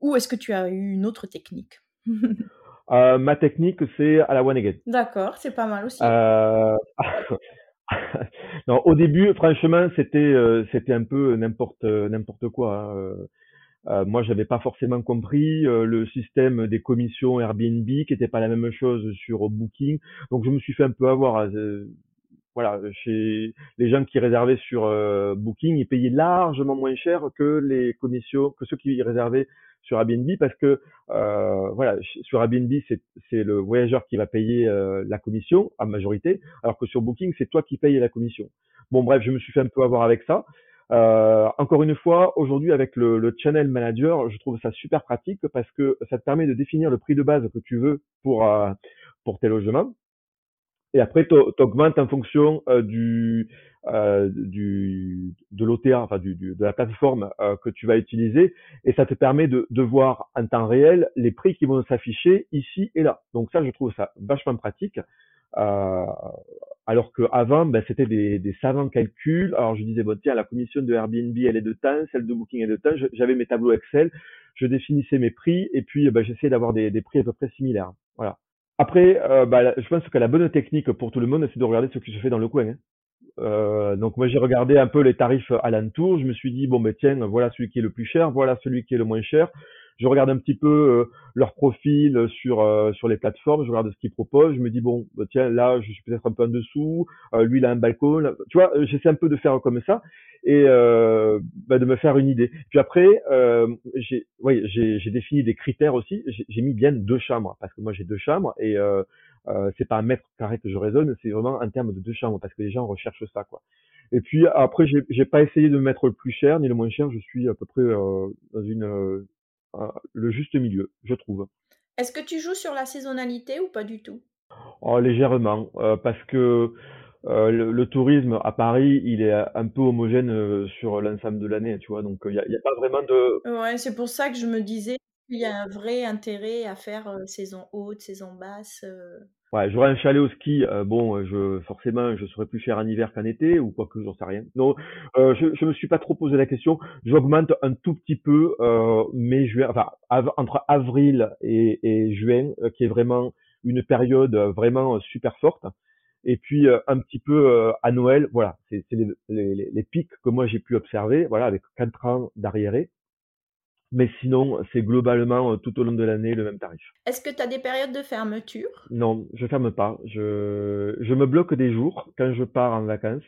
ou est-ce que tu as eu une autre technique? Euh, ma technique, c'est à la one again. D'accord, c'est pas mal aussi. Euh... non, au début, franchement, c'était euh, c'était un peu n'importe n'importe quoi. Hein. Euh, euh moi, j'avais pas forcément compris le système des commissions Airbnb, qui était pas la même chose sur Booking. Donc, je me suis fait un peu avoir. Voilà, chez les gens qui réservaient sur euh, Booking, ils payaient largement moins cher que les commissions, que ceux qui réservaient sur Airbnb, parce que euh, voilà, sur Airbnb c'est le voyageur qui va payer euh, la commission en majorité, alors que sur Booking c'est toi qui payes la commission. Bon bref, je me suis fait un peu avoir avec ça. Euh, encore une fois, aujourd'hui avec le, le, Channel Manager, je trouve ça super pratique parce que ça te permet de définir le prix de base que tu veux pour euh, pour tes logements. Et après, tu augmentes en fonction euh, du, euh, du de l'OTA, enfin du, du, de la plateforme euh, que tu vas utiliser, et ça te permet de, de voir en temps réel les prix qui vont s'afficher ici et là. Donc ça, je trouve ça vachement pratique. Euh, alors qu'avant, ben, c'était des, des, savants calculs. Alors je disais, bon, tiens, la commission de Airbnb, elle est de temps, celle de Booking est de temps. J'avais mes tableaux Excel, je définissais mes prix et puis ben, j'essayais d'avoir des, des, prix à peu près similaires. Voilà. Après, euh, bah, je pense que la bonne technique pour tout le monde, c'est de regarder ce qui se fait dans le coin. Hein. Euh, donc moi j'ai regardé un peu les tarifs alentour. Je me suis dit bon ben tiens voilà celui qui est le plus cher, voilà celui qui est le moins cher je regarde un petit peu euh, leur profil sur euh, sur les plateformes, je regarde ce qu'ils proposent, je me dis bon bah, tiens là je suis peut-être un peu en dessous, euh, lui il a un balcon, tu vois, j'essaie un peu de faire comme ça et bah, de me faire une idée. Puis après j'ai j'ai défini des critères aussi, j'ai mis bien deux chambres parce que moi j'ai deux chambres et euh, c'est pas un mètre carré que je raisonne, c'est vraiment en termes de deux chambres parce que les gens recherchent ça quoi. Et puis après j'ai pas essayé de mettre le plus cher ni le moins cher, je suis à peu près dans une le juste milieu, je trouve. Est-ce que tu joues sur la saisonnalité ou pas du tout? Oh, Légèrement, euh, parce que euh, le, tourisme à Paris, il est un peu homogène euh, sur l'ensemble de l'année, tu vois, donc il n'y a, a, pas vraiment de... Ouais, c'est pour ça que je me disais qu'il y a un vrai intérêt à faire saison haute, saison basse. Ouais, j'aurais un chalet au ski. Euh, bon, euh, je forcément, je serais plus cher en hiver qu'en été, ou quoi que j'en sais rien. Non, euh, je, je me suis pas trop posé la question. J'augmente un tout petit peu, euh, mais juin, enfin entre avril et, et juin, euh, qui est vraiment une période vraiment super forte. Et puis un petit peu à Noël, voilà, c'est les, les, les, pics que moi j'ai pu observer, voilà, avec quatre ans d'arriéré. Mais sinon, c'est globalement euh, tout au long de l'année le même tarif. Est-ce que tu as des périodes de fermeture? Non, je ferme pas. Je, je me bloque des jours quand je pars en vacances.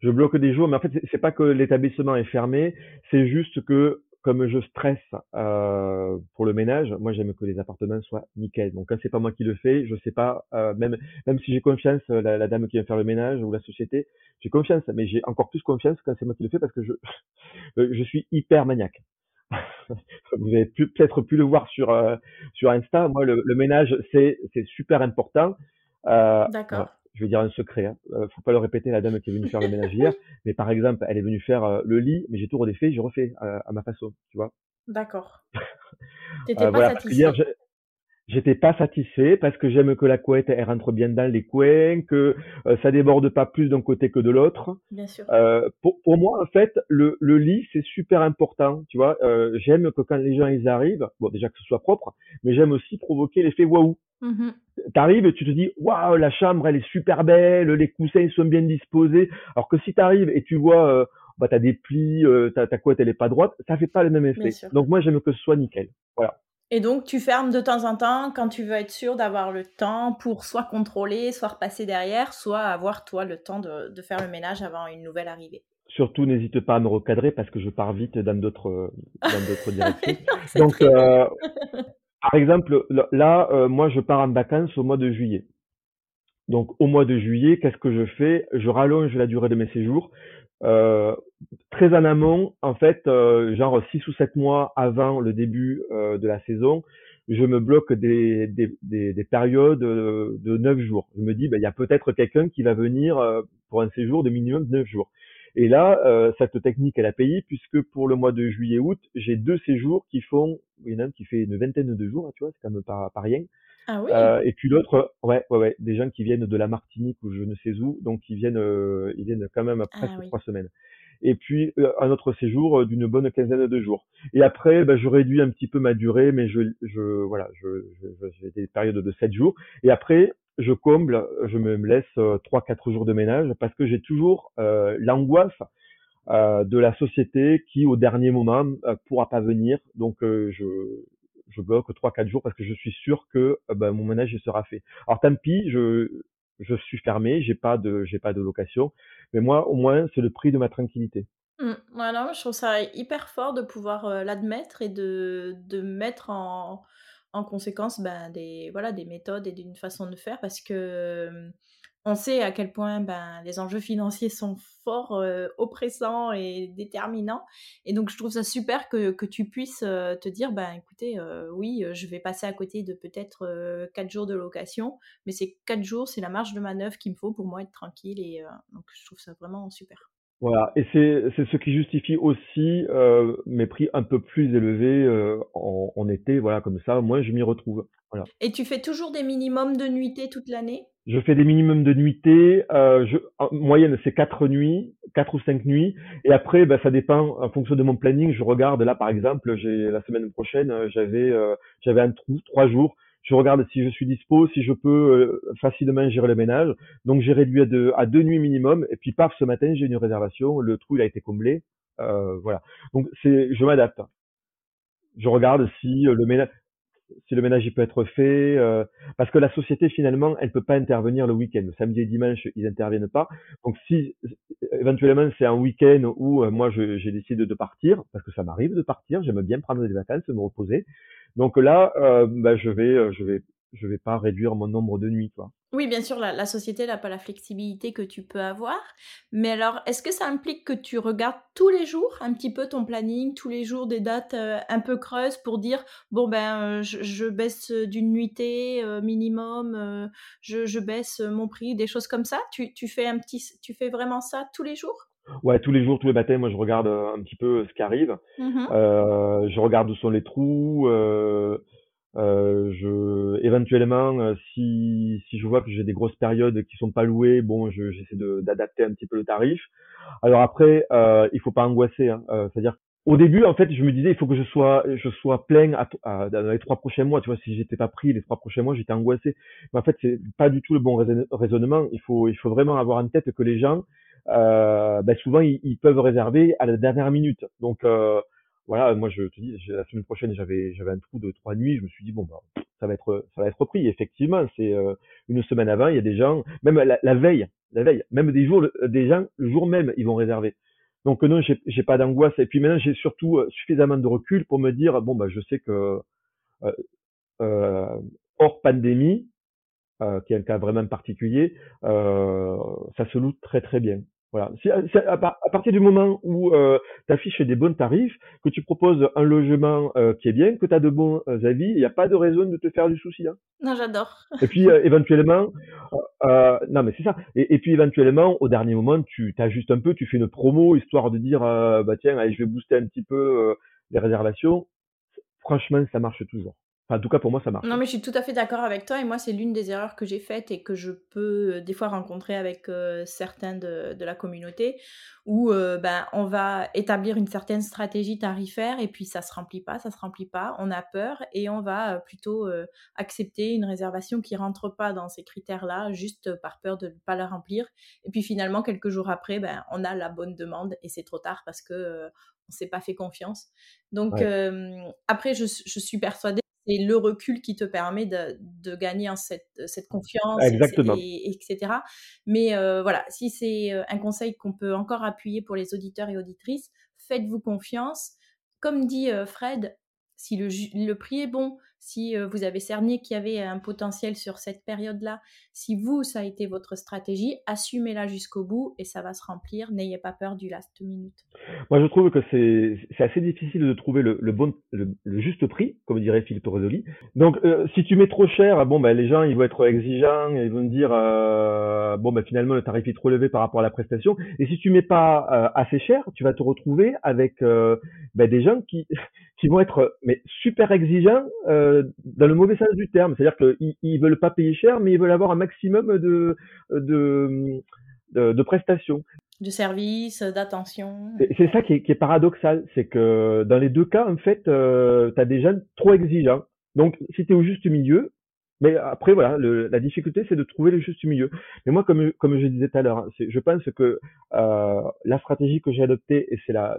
Je bloque des jours, mais en fait, c'est pas que l'établissement est fermé, c'est juste que comme je stresse euh, pour le ménage, moi j'aime que les appartements soient nickel. Donc quand c'est pas moi qui le fais, je sais pas, euh, même même si j'ai confiance, la, la, dame qui vient faire le ménage ou la société, j'ai confiance, mais j'ai encore plus confiance quand c'est moi qui le fais parce que je je suis hyper maniaque. vous avez peut-être pu le voir sur euh, sur Insta. Moi, le, le ménage, c'est c'est super important. Euh, D'accord. je vais dire un secret. Hein. Euh, faut pas le répéter la dame qui est venue faire le ménage hier. Mais par exemple, elle est venue faire euh, le lit, mais j'ai tout redéfait, j'ai refait à ma façon, tu vois. D'accord. T'étais pas voilà, satisfait j'étais pas satisfait parce que j'aime que la couette elle rentre bien dans les coins, que euh, ça déborde pas plus d'un côté que de l'autre. Bien sûr. Euh, pour, pour moi en fait le, le lit c'est super important, tu vois. Euh, j'aime que quand les gens ils arrivent, bon déjà que ce soit propre, mais j'aime aussi provoquer l'effet waouh. Mm T'arrives et tu te dis waouh la chambre elle est super belle, les coussins ils sont bien disposés. Alors que si t'arrives et tu vois euh, bah t'as des plis, euh, ta, ta couette elle est pas droite, ça fait pas le même effet. Donc moi j'aime que ce soit nickel. Voilà. Et donc, tu fermes de temps en temps quand tu veux être sûr d'avoir le temps pour soit contrôler, soit repasser derrière, soit avoir toi le temps de, de faire le ménage avant une nouvelle arrivée. Surtout, n'hésite pas à me recadrer parce que je pars vite dans d'autres dans d'autres directions. Donc, euh, par exemple, là, euh, moi, je pars en vacances au mois de juillet. Donc, au mois de juillet, qu'est-ce que je fais? Je rallonge la durée de mes séjours. Euh, très en amont, en fait, euh, genre six ou sept mois avant le début euh, de la saison, je me bloque des, des, des, des périodes de neuf jours. Je me dis, ben, il y a peut-être quelqu'un qui va venir pour un séjour de minimum neuf jours. Et là, cette technique, elle a payé puisque pour le mois de juillet-août, j'ai deux séjours qui font, il y en a un qui fait une vingtaine de jours, tu vois, c'est quand même pas, pas rien. Ah oui. Euh, et puis l'autre, ouais, ouais, ouais, des gens qui viennent de la Martinique ou je ne sais où, donc ils viennent, euh, ils viennent quand même après ah trois semaines. Et puis euh, un autre séjour d'une bonne quinzaine de jours. Et après, bah, je réduis un petit peu ma durée, mais je, je, voilà, je, j'ai des périodes de sept jours. Et après, je comble, je me laisse trois, quatre jours de ménage parce que j'ai toujours l'angoisse de la société qui, au dernier moment, pourra pas venir. Donc, je, je bloque 3-4 jours parce que je suis sûr que euh, bah, mon ménage sera fait. Alors tant pis, je je suis fermé, j'ai pas de, j'ai pas de location. Mais moi, au moins, c'est le prix de ma tranquillité. Mmh. Voilà, je trouve ça hyper fort de pouvoir euh, l'admettre et de, de mettre en, en conséquence ben, des, voilà, des méthodes et d'une façon de faire parce que on sait à quel point ben, les enjeux financiers sont forts, euh, oppressants et déterminants. Et donc, je trouve ça super que, que tu puisses euh, te dire, ben, écoutez, euh, oui, je vais passer à côté de peut-être quatre jours de location, mais ces quatre jours, c'est la marge de manœuvre qu'il me faut pour moi être tranquille. Et donc, je trouve ça vraiment super. Voilà, et c'est c'est ce qui justifie aussi euh, mes prix un peu plus élevés euh, en, en été, voilà, comme ça, moi je m'y retrouve. Voilà. Et tu fais toujours des minimums de nuitées toute l'année? Je fais des minimums de nuitées, euh, je, en moyenne c'est quatre nuits, quatre ou cinq nuits, et après ben, ça dépend en fonction de mon planning. Je regarde là par exemple, j'ai la semaine prochaine j'avais euh, j'avais un trou trois jours je regarde si je suis dispo, si je peux euh, facilement gérer le ménage. Donc j'ai réduit à deux, à deux nuits minimum. Et puis paf, ce matin j'ai une réservation. Le trou il a été comblé. Euh, voilà. Donc c'est, je m'adapte. Je regarde si le ménage, si le ménage il peut être fait, euh, parce que la société finalement elle peut pas intervenir le week-end. Le samedi et dimanche ils interviennent pas. Donc si éventuellement c'est un week-end où euh, moi j'ai décidé de partir, parce que ça m'arrive de partir, j'aime bien prendre des vacances, me reposer. Donc là, euh, bah, je vais, euh, je vais, je vais pas réduire mon nombre de nuits, quoi. Oui, bien sûr, la, société n'a pas la flexibilité que tu peux avoir. Mais alors, est-ce que ça implique que tu regardes tous les jours un petit peu ton planning, tous les jours des dates euh, un peu creuses pour dire bon ben je, je, baisse d'une nuitée minimum, je, je, baisse mon prix, des choses comme ça? Tu, tu fais un petit, tu fais vraiment ça tous les jours? Ouais, tous les jours, tous les matins, moi je regarde euh, un petit peu ce qui arrive. Mmh euh, je regarde où sont les trous. Euh, euh, je, éventuellement, euh, si, si je vois que j'ai des grosses périodes qui sont pas louées, bon, j'essaie d'adapter un petit peu le tarif. Alors après, euh, il faut pas angoisser. Hein. C'est-à-dire, au début, en fait, je me disais, il faut que je sois, je sois plein à, à, dans les trois prochains mois. Tu vois, si j'étais pas pris les trois prochains mois, j'étais angoissé. Mais en fait, c'est pas du tout le bon raisonnement. Il faut, il faut vraiment avoir en tête que les gens euh, ben souvent ils, ils, peuvent réserver à la dernière minute. Donc euh, voilà, moi je te dis, la semaine prochaine j'avais j'avais un trou de trois nuits, je me suis dit bon bah ça va être ça va être repris. Effectivement, c'est euh, une semaine avant, il y a des gens, même la, veille, la veille, même des jours, des gens le jour même ils vont réserver. Donc non, j'ai pas d'angoisse. Et puis maintenant j'ai surtout euh, suffisamment de recul pour me dire bon bah je sais que euh, euh, hors pandémie, euh, qui est un cas vraiment particulier, euh, ça se loue très très bien. Voilà. Si, à, partir du moment où euh, tu affiches des bons tarifs, que tu proposes un logement euh, qui est bien, que tu as de bons euh, avis, il n'y a pas de raison de te faire du souci. Hein. Non, j'adore. Et puis euh, éventuellement, non mais c'est ça. Et, et, puis éventuellement, au dernier moment, tu t'ajustes un peu, tu fais une promo histoire de dire, bah tiens, allez, je vais booster un petit peu les réservations. Franchement, ça marche toujours en tout cas, pour moi, ça marche. Non, mais je suis tout à fait d'accord avec toi. Et moi, c'est l'une des erreurs que j'ai faites et que je peux euh, des fois rencontrer avec euh, certains de, de, la communauté, où euh, ben, on va établir une certaine stratégie tarifaire et puis ça se remplit pas, ça se remplit pas. On a peur et on va plutôt accepter une réservation qui rentre pas dans ces critères-là, juste par peur de ne pas la remplir. Et puis finalement, quelques jours après, ben, on a la bonne demande et c'est trop tard parce que on s'est pas fait confiance. Donc après, je, je suis persuadée c'est le recul qui te permet de, de gagner en cette, cette confiance, Exactement. Et, etc. Mais euh, voilà, si c'est euh, un conseil qu'on peut encore appuyer pour les auditeurs et auditrices, faites-vous confiance. Comme dit euh, Fred, si le, le prix est bon, si euh, vous avez cerné qu'il y avait un potentiel sur cette période-là, si vous, ça a été votre stratégie, assumez-la jusqu'au bout et ça va se remplir. N'ayez pas peur du last minute. Moi, je trouve que c'est assez difficile de trouver le, bon, le, juste prix, comme dirait Philippe Rosoli. Donc, euh, si tu mets trop cher, bon, ben, les gens, ils vont être exigeants, ils vont dire, euh, bon, ben, finalement, le tarif est trop élevé par rapport à la prestation. Et si tu mets pas assez cher, tu vas te retrouver avec ben, des gens qui, vont être mais super exigeants dans le mauvais sens du terme. C'est-à-dire qu'ils ils veulent pas payer cher, mais ils veulent avoir un maximum de, de, de, de prestations. De services, d'attention. C'est ça qui est, qui est paradoxal. C'est que dans les deux cas, en fait, euh, tu as des gens trop exigeants. Donc, si tu es au juste milieu, mais après, voilà, le, la difficulté, c'est de trouver le juste milieu. Mais moi, comme, comme je disais tout à l'heure, je pense que euh, la stratégie que j'ai adoptée, et c'est la,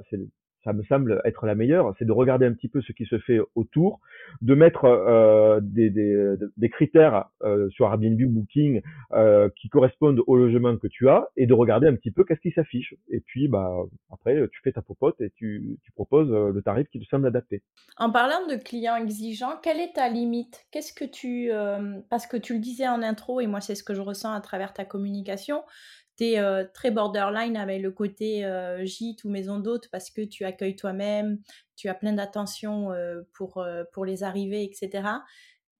ça me semble être la meilleure, c'est de regarder un petit peu ce qui se fait autour, de mettre euh, des, critères euh, sur Airbnb ou Booking euh, qui correspondent au logement que tu as et de regarder un petit peu qu'est-ce qui s'affiche. Et puis, bah, après, tu fais ta popote et tu, tu proposes le tarif qui te semble adapté. En parlant de clients exigeants, quelle est ta limite? Qu'est-ce que tu... Parce que tu le disais en intro et moi, c'est ce que je ressens à travers ta communication es très borderline avec le côté gîte ou maison d'hôte parce que tu accueilles toi-même, tu as plein d'attention pour, pour les arrivées, etc.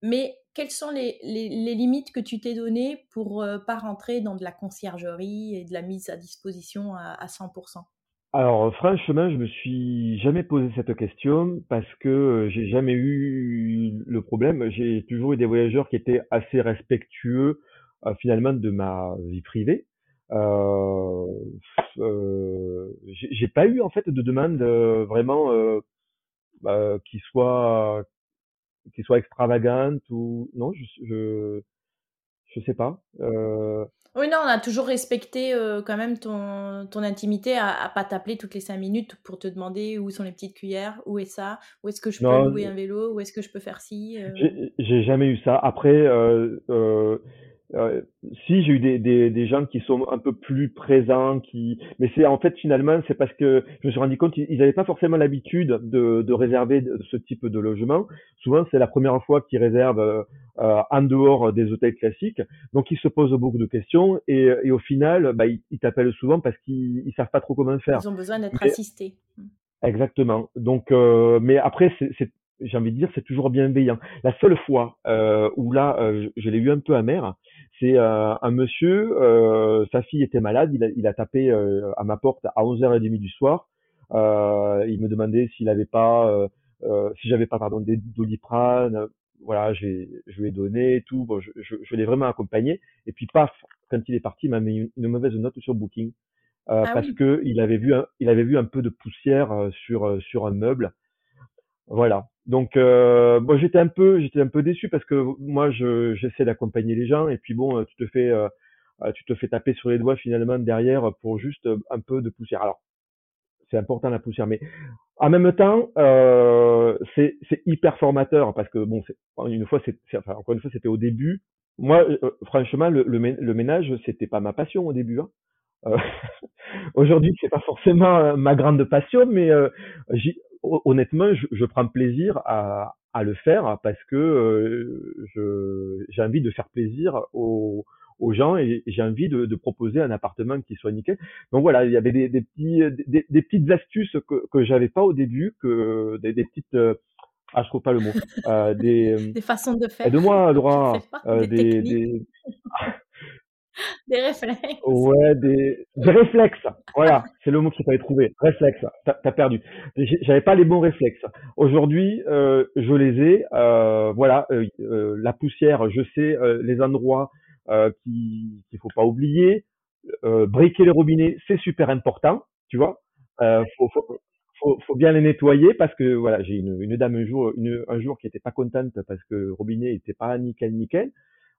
Mais quelles sont les, les, limites que tu t'es données pour ne pas rentrer dans de la conciergerie et de la mise à disposition à, à 100% alors franchement, je me suis jamais posé cette question parce que j'ai jamais eu le problème. J'ai toujours eu des voyageurs qui étaient assez respectueux finalement de ma vie privée. Euh, euh, j'ai pas eu en fait de demande euh, vraiment bah, qui soit qui soit extravagante ou non je je, je sais pas euh... oui non on a toujours respecté euh, quand même ton, ton intimité à, à pas t'appeler toutes les cinq minutes pour te demander où sont les petites cuillères où est ça où est-ce que je peux louer un vélo où est-ce que je peux faire ci j'ai jamais eu ça. Après euh, si j'ai eu des, des, des, gens qui sont un peu plus présents, qui, mais c'est en fait finalement c'est parce que je me suis rendu compte qu'ils n'avaient pas forcément l'habitude de, de réserver ce type de logement. Souvent c'est la première fois qu'ils réservent euh, en dehors des hôtels classiques, donc ils se posent beaucoup de questions et, et au final bah, ils, ils t'appellent souvent parce qu'ils ils savent pas trop comment faire. Ils ont besoin d'être assistés. Exactement. Donc, euh, mais après c'est j'ai envie de dire, c'est toujours bienveillant. La seule fois euh, où là, euh, je, l'ai eu un peu amer, c'est euh, un monsieur, euh, sa fille était malade, il a, il a tapé euh, à ma porte à 11h30 du soir. il me demandait s'il avait pas, si j'avais pas pardon des doliprane. Voilà, je lui ai donné tout. Bon, je, je, je l'ai vraiment accompagné. Et puis paf, quand il est parti, il m'a mis une, mauvaise note sur Booking. Ah parce que il avait vu un, il avait vu un peu de poussière sur sur un meuble voilà. Donc euh, j'étais un peu j'étais un peu déçu parce que moi je j'essaie d'accompagner les gens et puis bon tu te fais euh, euh, tu te fais taper sur les doigts finalement derrière pour juste un peu de poussière. Alors c'est important la poussière, mais en même temps euh, c'est c'est hyper formateur parce que bon c'est une fois c'est enfin encore une fois c'était au début. Moi euh, franchement le, le, ménage c'était pas ma passion au début. Hein. Euh, Aujourd'hui, c'est pas forcément ma grande passion, mais euh, honnêtement, je, je, prends plaisir à, à, le faire parce que euh, j'ai envie de faire plaisir aux, aux gens et j'ai envie de, de, proposer un appartement qui soit nickel. Donc voilà, il y avait des, des petits, des, des, petites astuces que, que j'avais pas au début, que des, des petites ah, je trouve pas le mot. Euh, des, des façons de faire. Aide-moi, Laura. Euh, des, des, Des réflexes. Ouais, des, des réflexes. Voilà, c'est le mot qu'il fallait trouver. Réflexes. T'as as perdu. J'avais pas les bons réflexes. Aujourd'hui, euh, je les ai. Euh, voilà, euh, la poussière, je sais les endroits qu'il ne faut pas oublier. briquer les robinets, c'est super important. Tu vois, faut, faut, bien les nettoyer parce que voilà, j'ai une, dame un jour, un jour qui était pas contente parce que le robinet était pas nickel nickel.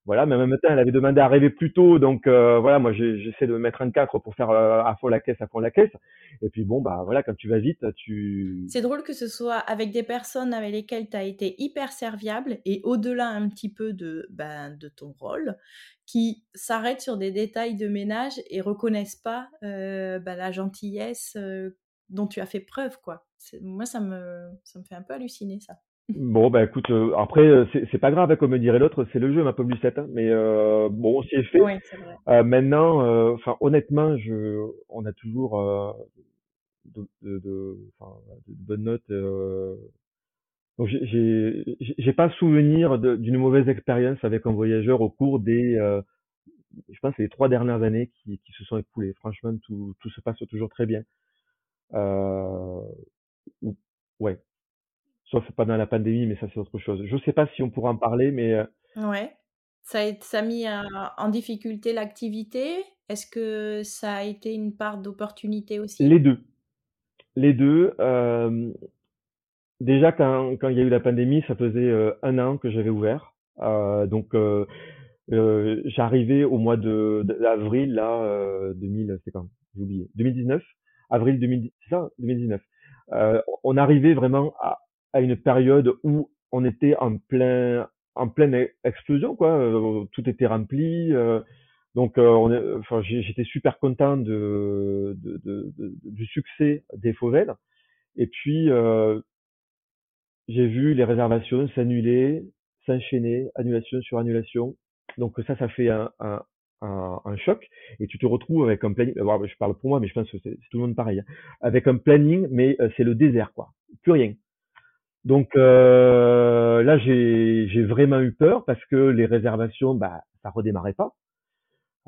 Voilà, mais en même temps, elle avait demandé à arriver plus tôt, donc euh, voilà, moi j'essaie de mettre un 4 pour faire euh, à fond la caisse, à fond la caisse. Et puis bon, bah voilà, quand tu vas vite, tu... C'est drôle que ce soit avec des personnes avec lesquelles tu as été hyper serviable et au-delà un petit peu de, ben, de ton rôle, qui s'arrêtent sur des détails de ménage et reconnaissent pas euh, ben, la gentillesse dont tu as fait preuve, quoi. Moi, ça me, ça me fait un peu halluciner, ça. Bon, bah écoute, euh, après, euh, c'est pas grave, hein, comme me dirait l'autre, c'est le jeu, ma pomme 7. Hein, mais euh, bon, c'est fait. Oui, c'est vrai. maintenant, enfin, honnêtement, je, on a toujours de, de, de, de, bonnes notes. donc, j'ai j'ai pas souvenir d'une mauvaise expérience avec un voyageur au cours des, je pense, les trois dernières années qui, qui se sont écoulées. Franchement, tout, tout se passe toujours très bien. ouais, sauf pendant la pandémie, mais ça c'est autre chose. Je ne sais pas si on pourra en parler, mais... Euh, ouais. Ça a, ça a mis en difficulté l'activité. Est-ce que ça a été une part d'opportunité aussi? Les deux. Les deux. Euh, déjà, quand, quand il y a eu la pandémie, ça faisait euh, un an que j'avais ouvert. donc, j'arrivais au mois de d'avril, là, 2000, c'est quand? J'ai oublié. 2019 Avril 2019. euh, on arrivait vraiment à, à une période où on était en plein en pleine e-, explosion quoi. Euh, tout était rempli. Euh, donc euh, enfin, j'étais super content de, de, de, du succès des Fauvel. Et puis euh, j'ai vu les réservations s'annuler, s'enchaîner, annulation sur annulation. Donc ça, ça fait un, un, un, choc et tu te retrouves avec un planning. je parle pour moi, mais je pense que c'est tout le monde pareil. Hein, avec un planning, mais c'est le désert, quoi. Plus rien. Donc euh, là, j'ai vraiment eu peur parce que les réservations, bah, ça redémarrait pas.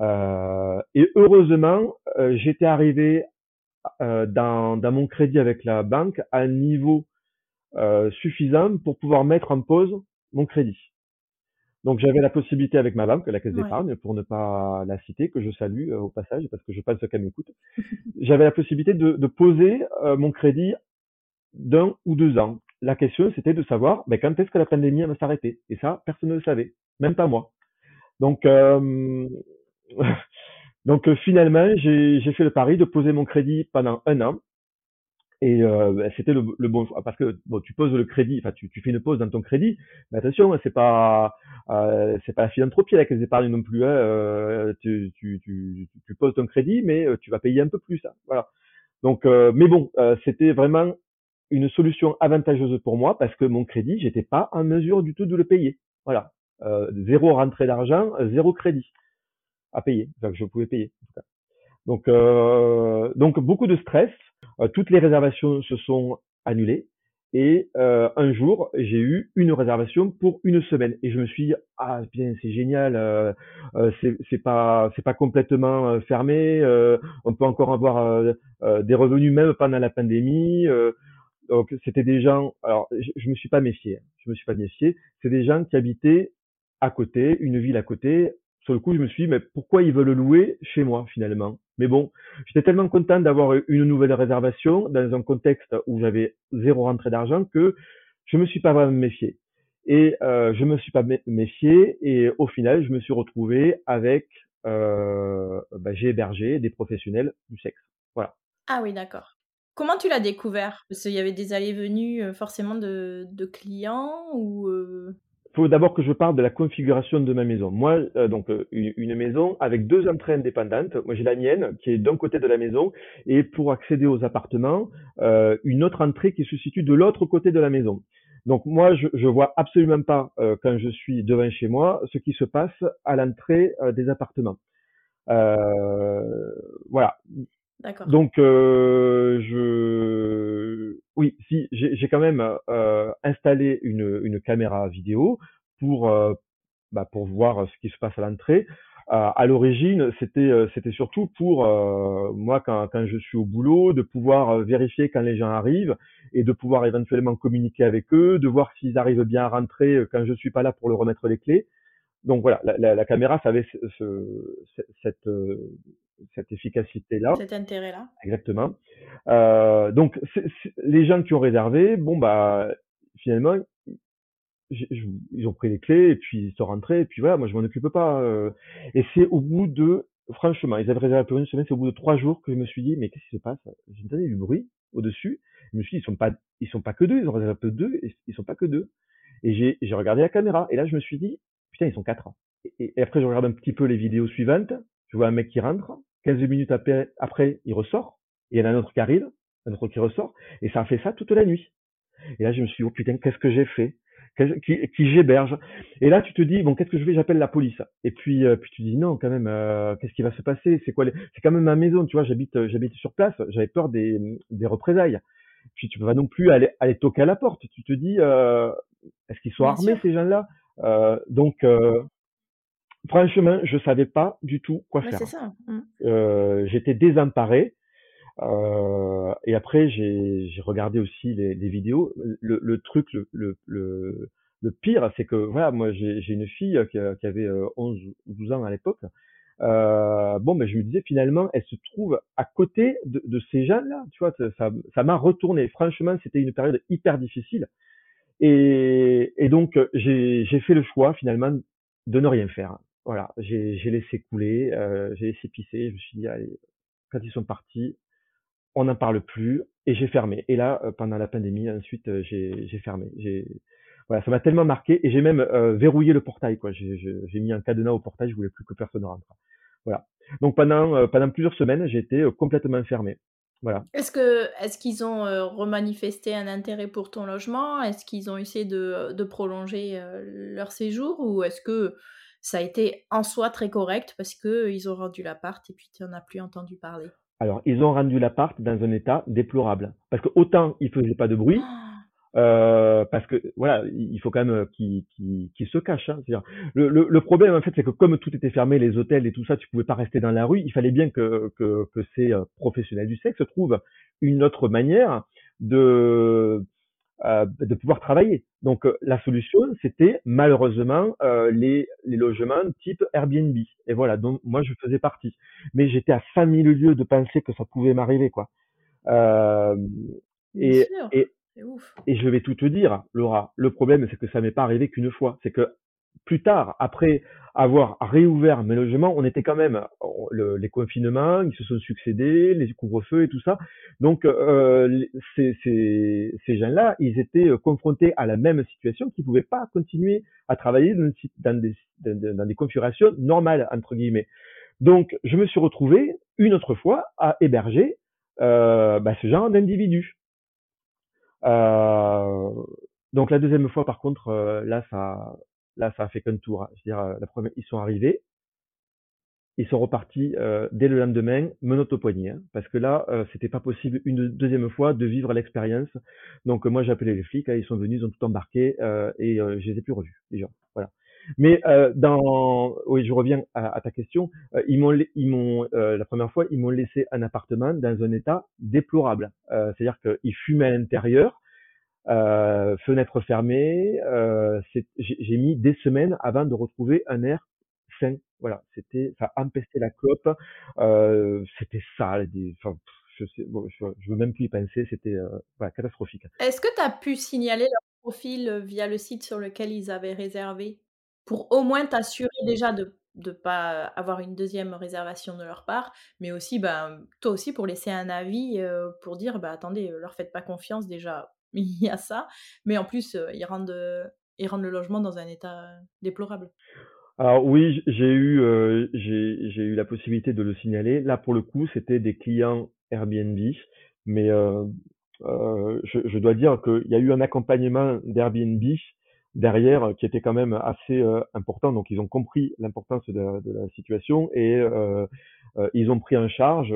Euh, et heureusement, euh, j'étais arrivé dans, dans mon crédit avec la banque à un niveau suffisant pour pouvoir mettre en pause mon crédit. Donc j'avais la possibilité avec ma banque, la caisse d'épargne, pour ne pas la citer, que je salue au passage parce que je pense qu'elle m'écoute. j'avais la possibilité de, de poser mon crédit d'un ou deux ans. La question c'était de savoir ben, quand est-ce que la pandémie va s'arrêter? Et ça, personne ne le savait, même pas moi. Donc euh, donc finalement j'ai fait le pari de poser mon crédit pendant un an et euh, bah, c'était le, bon choix parce que bon, tu poses le crédit, enfin tu, tu fais une pause dans ton crédit, mais attention, c'est pas euh, c'est pas la philanthropie avec les épargnes non plus. Hein, euh, tu, tu, tu, tu, poses ton crédit, mais euh, tu vas payer un peu plus. Hein, voilà. Donc, euh, mais bon, c'était vraiment une solution avantageuse pour moi parce que mon crédit, j'étais pas en mesure du tout de le payer. Voilà, zéro rentrée d'argent, zéro crédit à payer. Je pouvais payer. Cas. Donc, beaucoup de stress. Euh, toutes les réservations se sont annulées. Et euh, un jour, j'ai eu une réservation pour une semaine. Et je me suis dit, ah bien, c'est génial, euh, euh c'est pas c'est pas complètement fermé, on peut encore avoir des revenus même pendant la pandémie. Donc c'était des gens, alors je, je me suis pas méfié, hein. je me suis pas méfié. C'est des gens qui habitaient à côté, une ville à côté, sur le coup, je me suis dit, mais pourquoi ils veulent le louer chez moi finalement? Mais bon, j'étais tellement content d'avoir une nouvelle réservation dans un contexte où j'avais zéro rentrée d'argent que je me suis pas vraiment méfié. Et euh, je me suis pas méfié et au final, je me suis retrouvé avec, euh, bah, j'ai hébergé des professionnels du sexe. Voilà. Ah oui, d'accord. Comment tu l'as découvert? Parce qu'il y avait des allées-venues euh, forcément de, clients ou euh? Faut d'abord que je parle de la configuration de ma maison. Moi, euh, donc euh, une, maison avec deux entrées indépendantes. Moi, j'ai la mienne qui est d'un côté de la maison et pour accéder aux appartements, une autre entrée qui se situe de l'autre côté de la maison. Donc moi, je, je vois absolument pas quand je suis devant chez moi ce qui se passe à l'entrée des appartements. voilà. Donc, euh, je, oui, si j'ai quand même euh, installé une, une, caméra vidéo pour euh, bah, pour voir ce qui se passe à l'entrée. à l'origine, c'était c'était surtout pour moi quand, quand je suis au boulot de pouvoir vérifier quand les gens arrivent et de pouvoir éventuellement communiquer avec eux, de voir s'ils arrivent bien à rentrer quand je suis pas là pour leur remettre les clés. Donc voilà, la, la, la caméra, ça avait ce, ce, cette cette efficacité-là. Cet intérêt-là. Exactement. Euh, donc, les gens qui ont réservé, bon, bah, finalement, ils ont pris les clés et puis ils sont rentrés et puis voilà, moi je m'en occupe pas. Euh. et c'est au bout de, franchement, ils avaient réservé pour une semaine, c'est au bout de trois jours que je me suis dit, mais qu'est-ce qui se passe? J'ai entendu du bruit au-dessus. Je me suis dit, ils sont pas, ils sont pas que deux, ils ont réservé peu deux, et ils sont pas que deux. Et j'ai, j'ai regardé la caméra et là je me suis dit, putain, ils sont quatre. Et, et après je regarde un petit peu les vidéos suivantes, je vois un mec qui rentre, 15 minutes après, après, il ressort, et il y en a un autre qui arrive, un autre qui ressort, et ça a fait ça toute la nuit. Et là, je me suis dit, oh putain, qu'est-ce que j'ai fait? Qui, qui j'héberge? Et là, tu te dis, bon, qu'est-ce que je fais? J'appelle la police. Et puis, euh, puis tu dis, non, quand même, euh, qu'est-ce qui va se passer? C'est quoi C'est quand même ma maison, tu vois, j'habite, euh, j'habite sur place, j'avais peur des, des représailles. Puis tu vas non plus aller, aller toquer à la porte. Tu te dis, est-ce qu'ils sont armés ces gens-là? Donc, franchement, je savais pas du tout quoi faire. Ça. Mmh. Euh, J'étais désemparé. Euh, et après, j'ai regardé aussi les, les vidéos. Le, le, truc, le, le, le, pire, c'est que voilà, moi, j'ai une fille qui, qui, avait 11 euh, ou 12 ans à l'époque. Euh, bon, mais je me disais finalement, elle se trouve à côté de, de ces gens-là. Tu vois, ça m'a retourné. Franchement, c'était une période hyper difficile. Et, et donc, j'ai fait le choix finalement de ne rien faire voilà, j'ai laissé couler, euh, j'ai laissé pisser. Je me suis dit, allez, quand ils sont partis, on n'en parle plus et j'ai fermé. Et là, euh, pendant la pandémie, ensuite, euh, j'ai fermé. Voilà, ça m'a tellement marqué et j'ai même verrouillé le portail quoi. J'ai mis un cadenas au portail, je voulais plus que personne rentre. Voilà. Donc pendant pendant plusieurs semaines, j'ai été euh, complètement fermé. Voilà. Est-ce que est-ce qu'ils ont remanifesté un intérêt pour ton logement? Est-ce qu'ils ont essayé de, de prolonger leur séjour ou est-ce que ça a été en soi très correct parce que ils ont rendu l'appart et puis tu n'en as plus entendu parler Alors, ils ont rendu l'appart dans un état déplorable. Parce que autant il faisait pas de bruit, euh, parce que voilà, il faut quand même qu'ils qu'ils qu'ils se cachent. Hein. Le, le, le problème en fait, c'est que comme tout était fermé, les hôtels et tout ça, tu pouvais pas rester dans la rue. Il fallait bien que que, que ces euh, professionnels du sexe trouvent une autre manière de euh, de pouvoir travailler. Donc euh, la solution, c'était malheureusement euh, les, les logements type Airbnb. Et voilà, donc moi je faisais partie. Mais j'étais à 5000 lieues de penser que ça pouvait m'arriver, quoi. Euh, et, et, ouf. et je vais tout te dire, Laura. Le problème, c'est que ça m'est pas arrivé qu'une fois. C'est que plus tard, après avoir réouvert mes logements, on était quand même les confinements, ils se sont succédés, les couvre-feux et tout ça. Donc euh, ces, ces, ces gens-là, ils étaient euh, confrontés à la même situation, qu'ils pouvaient pas continuer à travailler dans, dans des, dans des configurations normales entre guillemets. Donc je me suis retrouvé une autre fois à héberger euh, bah, ce genre d'individus. Euh, donc la deuxième fois, par contre, euh, là, ça, là, ça a fait qu'un tour. hein. Je veux dire, euh, la première, ils sont arrivés, ils sont repartis euh, dès le lendemain, menottes au poignet, hein, parce que là, euh, c'était pas possible une deuxième fois de vivre l'expérience. Donc euh, moi, j'ai appelé les flics, hein, ils sont venus, ils ont tout embarqué euh, et je les ai plus revus. Voilà. Mais dans, oui, je reviens à, ta question. Ils m'ont, ils m'ont, la première fois, ils m'ont laissé un appartement dans un état déplorable. C'est-à-dire qu'ils fumaient à l'intérieur euh, fenêtre fermée. Euh, j'ai mis des semaines avant de retrouver un air sain. Voilà, c'était, ça empestait la clope. Euh, c'était sale. Enfin, je je veux même plus y penser. C'était catastrophique. Est-ce que tu as pu signaler leur profil via le site sur lequel ils avaient réservé? Pour au moins t'assurer déjà de ne pas avoir une deuxième réservation de leur part, mais aussi, ben, toi aussi pour laisser un avis pour dire, bah, attendez, euh, leur faites pas confiance déjà, il y a ça, mais en plus, ils, rendent, ils rendent le logement dans un état déplorable. Alors oui, j'ai eu, euh, j'ai, eu la possibilité de le signaler. Là, pour le coup, c'était des clients Airbnb, mais je, dois dire qu'il y a eu un accompagnement d'Airbnb derrière qui était quand même assez important. Donc, ils ont compris l'importance de, de la situation et ils ont pris en charge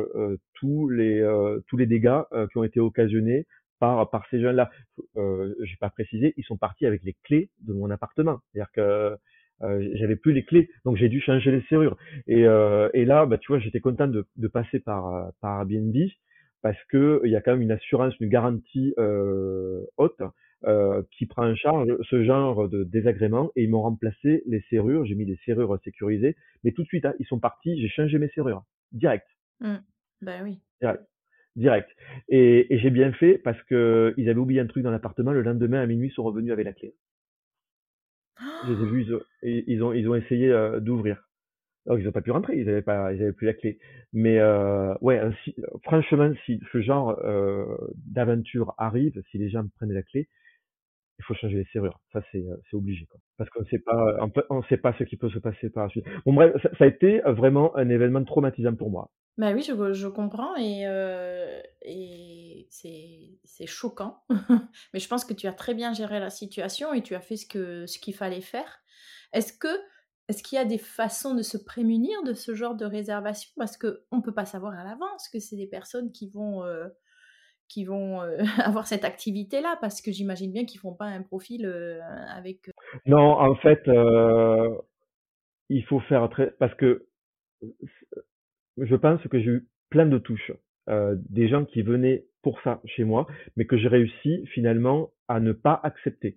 tous les tous les dégâts qui ont été occasionnés par par ces gens-là. Euh, j'ai pas précisé, ils sont partis avec les clés de mon appartement. C'est-à-dire que euh, j'avais plus les clés, donc j'ai dû changer les serrures. Et, euh, et là, bah, tu vois, j'étais content de, de passer par, euh, par Airbnb parce que il y a quand même une assurance, une garantie euh, haute euh, qui prend en charge ce genre de désagrément et ils m'ont remplacé les serrures. J'ai mis des serrures sécurisées, mais tout de suite, hein, ils sont partis, j'ai changé mes serrures direct. Ben oui. direct, direct. Et, j'ai bien fait parce que ils avaient oublié un truc dans l'appartement. Le lendemain à minuit, ils sont revenus avec la clé. Je les ai vus, ils ont, essayé euh, d'ouvrir. Alors, ils n'ont pas pu rentrer, ils n'avaient pas, ils avaient plus la clé. Mais euh, ouais, si- franchement, si ce genre euh, d'aventure arrive, si les gens prennent la clé, il faut changer les serrures. Ça, c'est euh, c'est obligé, quoi. Parce qu'on ne sait pas, on sait pas ce qui peut se passer par la suite. Bon bref, ça, ça a été vraiment un événement traumatisant pour moi. Ben oui, je, je comprends et, euh, et c'est c'est choquant. Mais je pense que tu as très bien géré la situation et tu as fait ce que ce qu'il fallait faire. Est-ce que est-ce qu'il y a des façons de se prémunir de ce genre de réservation? Parce que on peut pas savoir à l'avance que c'est des personnes qui vont euh, qui vont euh, avoir cette activité-là, parce que j'imagine bien qu'ils font pas un profil euh, avec. Non, en fait, euh, il faut faire très, parce que je pense que j'ai eu plein de touches, euh, des gens qui venaient pour ça chez moi, mais que j'ai réussi finalement à ne pas accepter.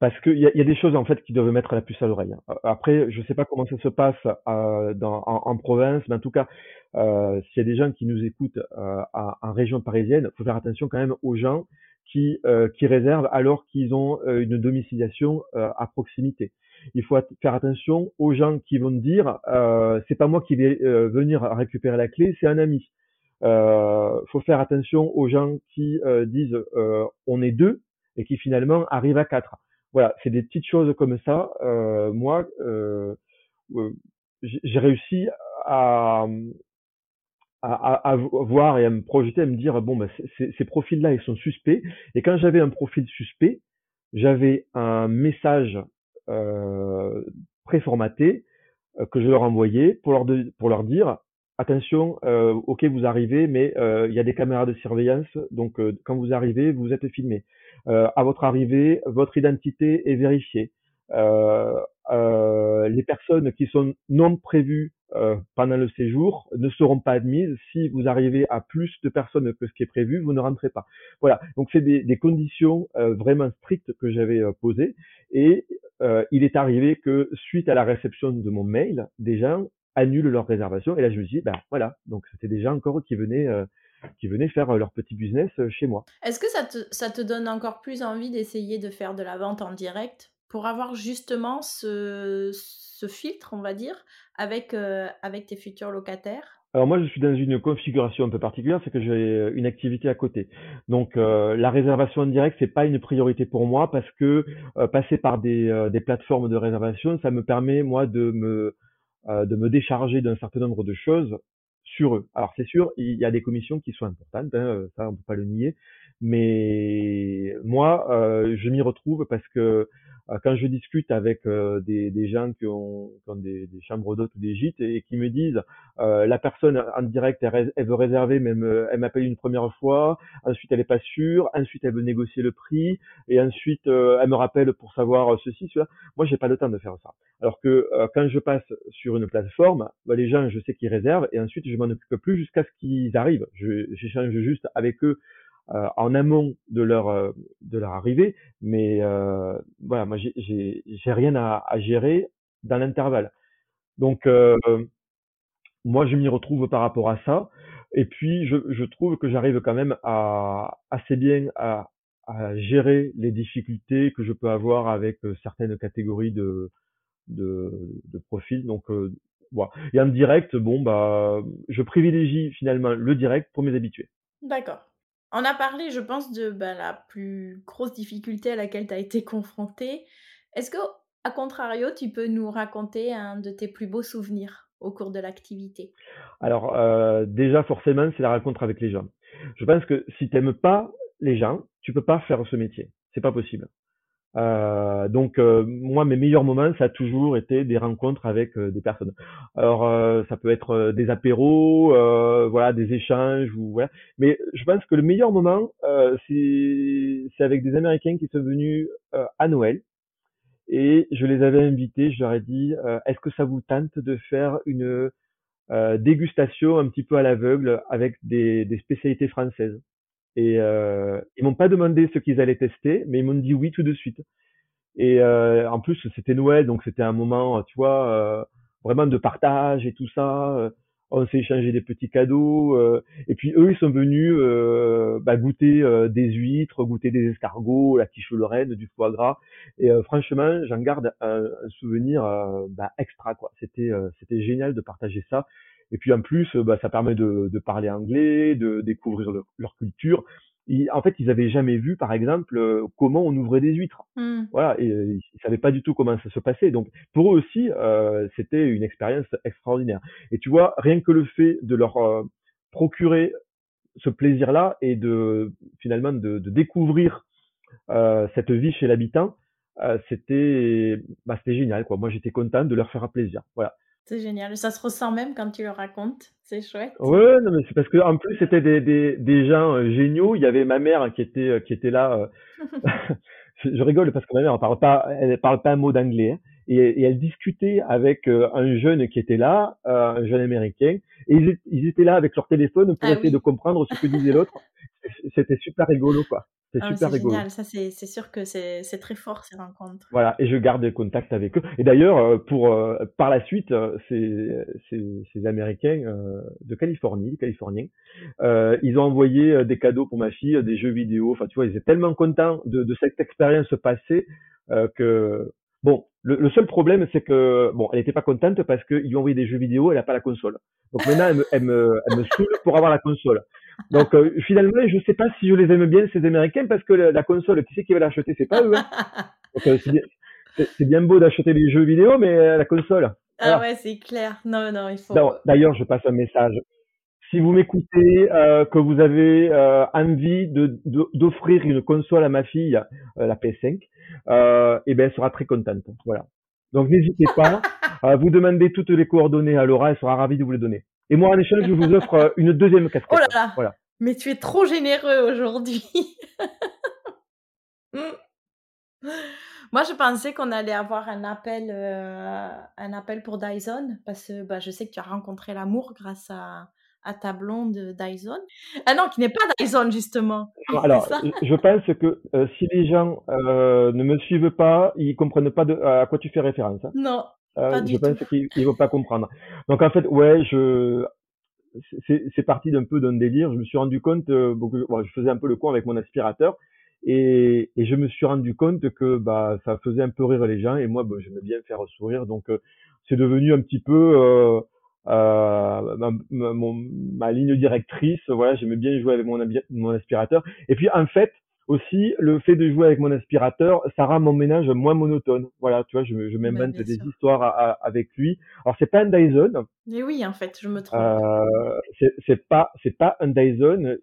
Parce qu'il y a, y a des choses en fait qui doivent mettre la puce à l'oreille. Après, je sais pas comment ça se passe euh, en, province, mais en tout cas, euh, s'il y a des gens qui nous écoutent euh, en région parisienne, faut faire attention quand même aux gens qui, réservent alors qu'ils ont une domiciliation à proximité. Il faut faire attention aux gens qui vont dire c'est pas moi qui vais venir récupérer la clé, c'est un ami. Euh, faut faire attention aux gens qui euh, disent euh, on est deux et qui finalement arrivent à quatre. Voilà, c'est des petites choses comme ça. Euh, moi, j'ai réussi à, voir et à me projeter, à me dire bon, ben, ces profils-là, ils sont suspects. Et quand j'avais un profil suspect, j'avais un message préformaté que je leur envoyais pour leur dire attention, euh, ok vous arrivez, mais euh, il y a des caméras de surveillance, donc euh, quand vous arrivez, vous êtes filmé. à votre arrivée, votre identité est vérifiée. les personnes qui sont non prévues pendant le séjour ne seront pas admises. Si vous arrivez à plus de personnes que ce qui est prévu, vous ne rentrez pas. Voilà, donc c'est des, des, conditions vraiment strictes que j'avais posées. Et il est arrivé que suite à la réception de mon mail, des gens annulent leur réservation. Et là, je me dis, ben voilà, donc c'était déjà encore qui venaient, euh, qui venaient faire euh, leur petit business euh, chez moi. Est-ce que ça te, ça te donne encore plus envie d'essayer de faire de la vente en direct pour avoir justement ce, ce filtre, on va dire, avec, avec tes futurs locataires? Alors moi, je suis dans une configuration un peu particulière, c'est que j'ai une activité à côté. Donc la réservation en direct, c'est pas une priorité pour moi parce que passer par des, des plateformes de réservation, ça me permet moi de me euh, de me décharger d'un certain nombre de choses sur eux. Alors c'est sûr, il y a des commissions qui sont importantes, hein, euh, ça on peut pas le nier, mais moi euh, je m'y retrouve parce que quand je discute avec euh, des, des, gens qui ont, qui ont des, des, chambres d'hôtes ou des gîtes et, qui me disent euh, la personne en direct elle, elle veut réserver mais elle m'appelle une première fois ensuite elle est pas sûre ensuite elle veut négocier le prix et ensuite elle me rappelle pour savoir ceci cela. Moi j'ai pas le temps de faire ça. Alors que quand je passe sur une plateforme bah, les gens je sais qu'ils réservent et ensuite je m'en occupe plus jusqu'à ce qu'ils arrivent. J'échange juste avec eux euh, en amont de leur euh, de leur arrivée, mais euh, voilà, moi j'ai j'ai rien à, à, gérer dans l'intervalle. Donc moi je m'y retrouve par rapport à ça, et puis je, je trouve que j'arrive quand même à assez bien à, à, gérer les difficultés que je peux avoir avec certaines catégories de de, de profils. Donc voilà. Et en direct, bon bah je privilégie finalement le direct pour mes habitués. D'accord. On a parlé, je pense, de bah, la plus grosse difficulté à laquelle tu as été confronté. Est-ce que, à contrario, tu peux nous raconter un de tes plus beaux souvenirs au cours de l'activité? Alors, euh, déjà, forcément, c'est la rencontre avec les gens. Je pense que si tu n'aimes pas les gens, tu peux pas faire ce métier. C'est pas possible. Euh, donc euh, moi mes meilleurs moments ça a toujours été des rencontres avec euh, des personnes. Alors euh, ça peut être des apéros, voilà des échanges ou voilà. Mais je pense que le meilleur moment c'est c'est avec des Américains qui sont venus à Noël et je les avais invités. Je leur ai dit est-ce que ça vous tente de faire une dégustation un petit peu à l'aveugle avec des, des spécialités françaises? Et euh, ils m'ont pas demandé ce qu'ils allaient tester, mais ils m'ont dit oui tout de suite. Et euh, en plus, c'était Noël, donc c'était un moment, tu vois, euh, vraiment de partage et tout ça. Euh, on s'est échangé des petits cadeaux. Euh, et puis eux, ils sont venus bah, goûter des huîtres, goûter des escargots, la quiche lorraine, du foie gras. Et franchement, j'en garde un, un souvenir bah, extra. quoi. C'était c'était génial de partager ça. Et puis en plus, euh, bah, ça permet de, de, parler anglais, de découvrir leur culture. en fait, ils avaient jamais vu, par exemple, euh, comment on ouvrait des huîtres. Mmh. Voilà, et euh, ils savaient pas du tout comment ça se passait. Donc, pour eux aussi, euh, c'était une expérience extraordinaire. Et tu vois, rien que le fait de leur procurer ce plaisir-là et de finalement de, de découvrir cette vie chez l'habitant, c'était bah, c'était génial. Quoi. Moi, j'étais content de leur faire plaisir. Voilà. C'est génial. Ça se ressent même quand tu le racontes. C'est chouette. Ouais, non, mais c'est parce que en plus c'était des, des, des gens euh, géniaux. Il y avait ma mère qui était euh, qui était là. Euh, je rigole parce que ma mère elle parle pas elle parle pas un mot d'anglais hein. Et, et, elle discutait avec un jeune qui était là, un jeune américain. Et ils, ils, étaient là avec leur téléphone pour ah essayer de comprendre ce que disait l'autre. C'était super rigolo quoi. C'est ah, super rigolo. Génial. Ça, c'est sûr que c'est très fort ces rencontres. Voilà, et je garde des contacts avec eux. Et d'ailleurs, euh, pour euh, par la suite, euh, ces, ces, ces Américains de Californie, Californiens, ils ont envoyé des cadeaux pour ma fille, des jeux vidéo. Enfin, tu vois, ils étaient tellement contents de, de cette expérience passée que bon, Le, le seul problème, c'est que bon, elle était pas contente parce qu'ils lui ont envoyé des jeux vidéo, elle a pas la console. Donc maintenant, elle me, elle me, elle me saoule pour avoir la console. Donc euh, finalement, je sais pas si je les aime bien ces Américains parce que la, la console, qui c'est qui va l'acheter? C'est pas eux. Hein. Donc, euh, c'est bien- beau d'acheter des jeux vidéo, mais euh, la console. Ah Voilà. ouais, c'est clair. Non, non, il faut. D'ailleurs, je passe un message. Si vous m'écoutez, euh, que vous avez euh, envie de de- d'offrir une console à ma fille, euh, la PS5, euh, eh ben, elle sera très contente. Voilà. Donc n'hésitez pas. vous demandez toutes les coordonnées à Laura, elle sera ravie de vous les donner. Et moi, en échange, je vous offre une deuxième casquette. Oh là là Voilà. Mais tu es trop généreux aujourd'hui. Mm. Moi, je pensais qu'on allait avoir un appel, euh, un appel pour Dyson, parce que bah, je sais que tu as rencontré l'amour grâce à, à ta blonde Dyson. Ah non, qui n'est pas Dyson, justement. Alors, je pense que euh, si les gens euh, ne me suivent pas, ils comprennent pas de, à quoi tu fais référence. hein. Non. Euh, Pas je pense qu'ils ne vont pas comprendre. Donc en fait, ouais, je c'est parti d'un peu d'un délire. Je me suis rendu compte, euh, bon, bon, je faisais un peu le con avec mon aspirateur et, et je me suis rendu compte que bah ça faisait un peu rire les gens et moi, bah, j'aimais bien faire sourire. Donc euh, c'est devenu un petit peu euh, ma, ma- ma ligne directrice. Voilà, j'aimais bien jouer avec mon, mon aspirateur. Et puis en fait aussi le fait de jouer avec mon aspirateur, ça rend mon ménage moins monotone. Voilà, tu vois, je, je Bah, m'invente des sûr. histoires à- à- avec lui. Alors c'est pas un Dyson, Mais oui, en fait, je me trompe. euh, c'est pas c'est pas un Dyson.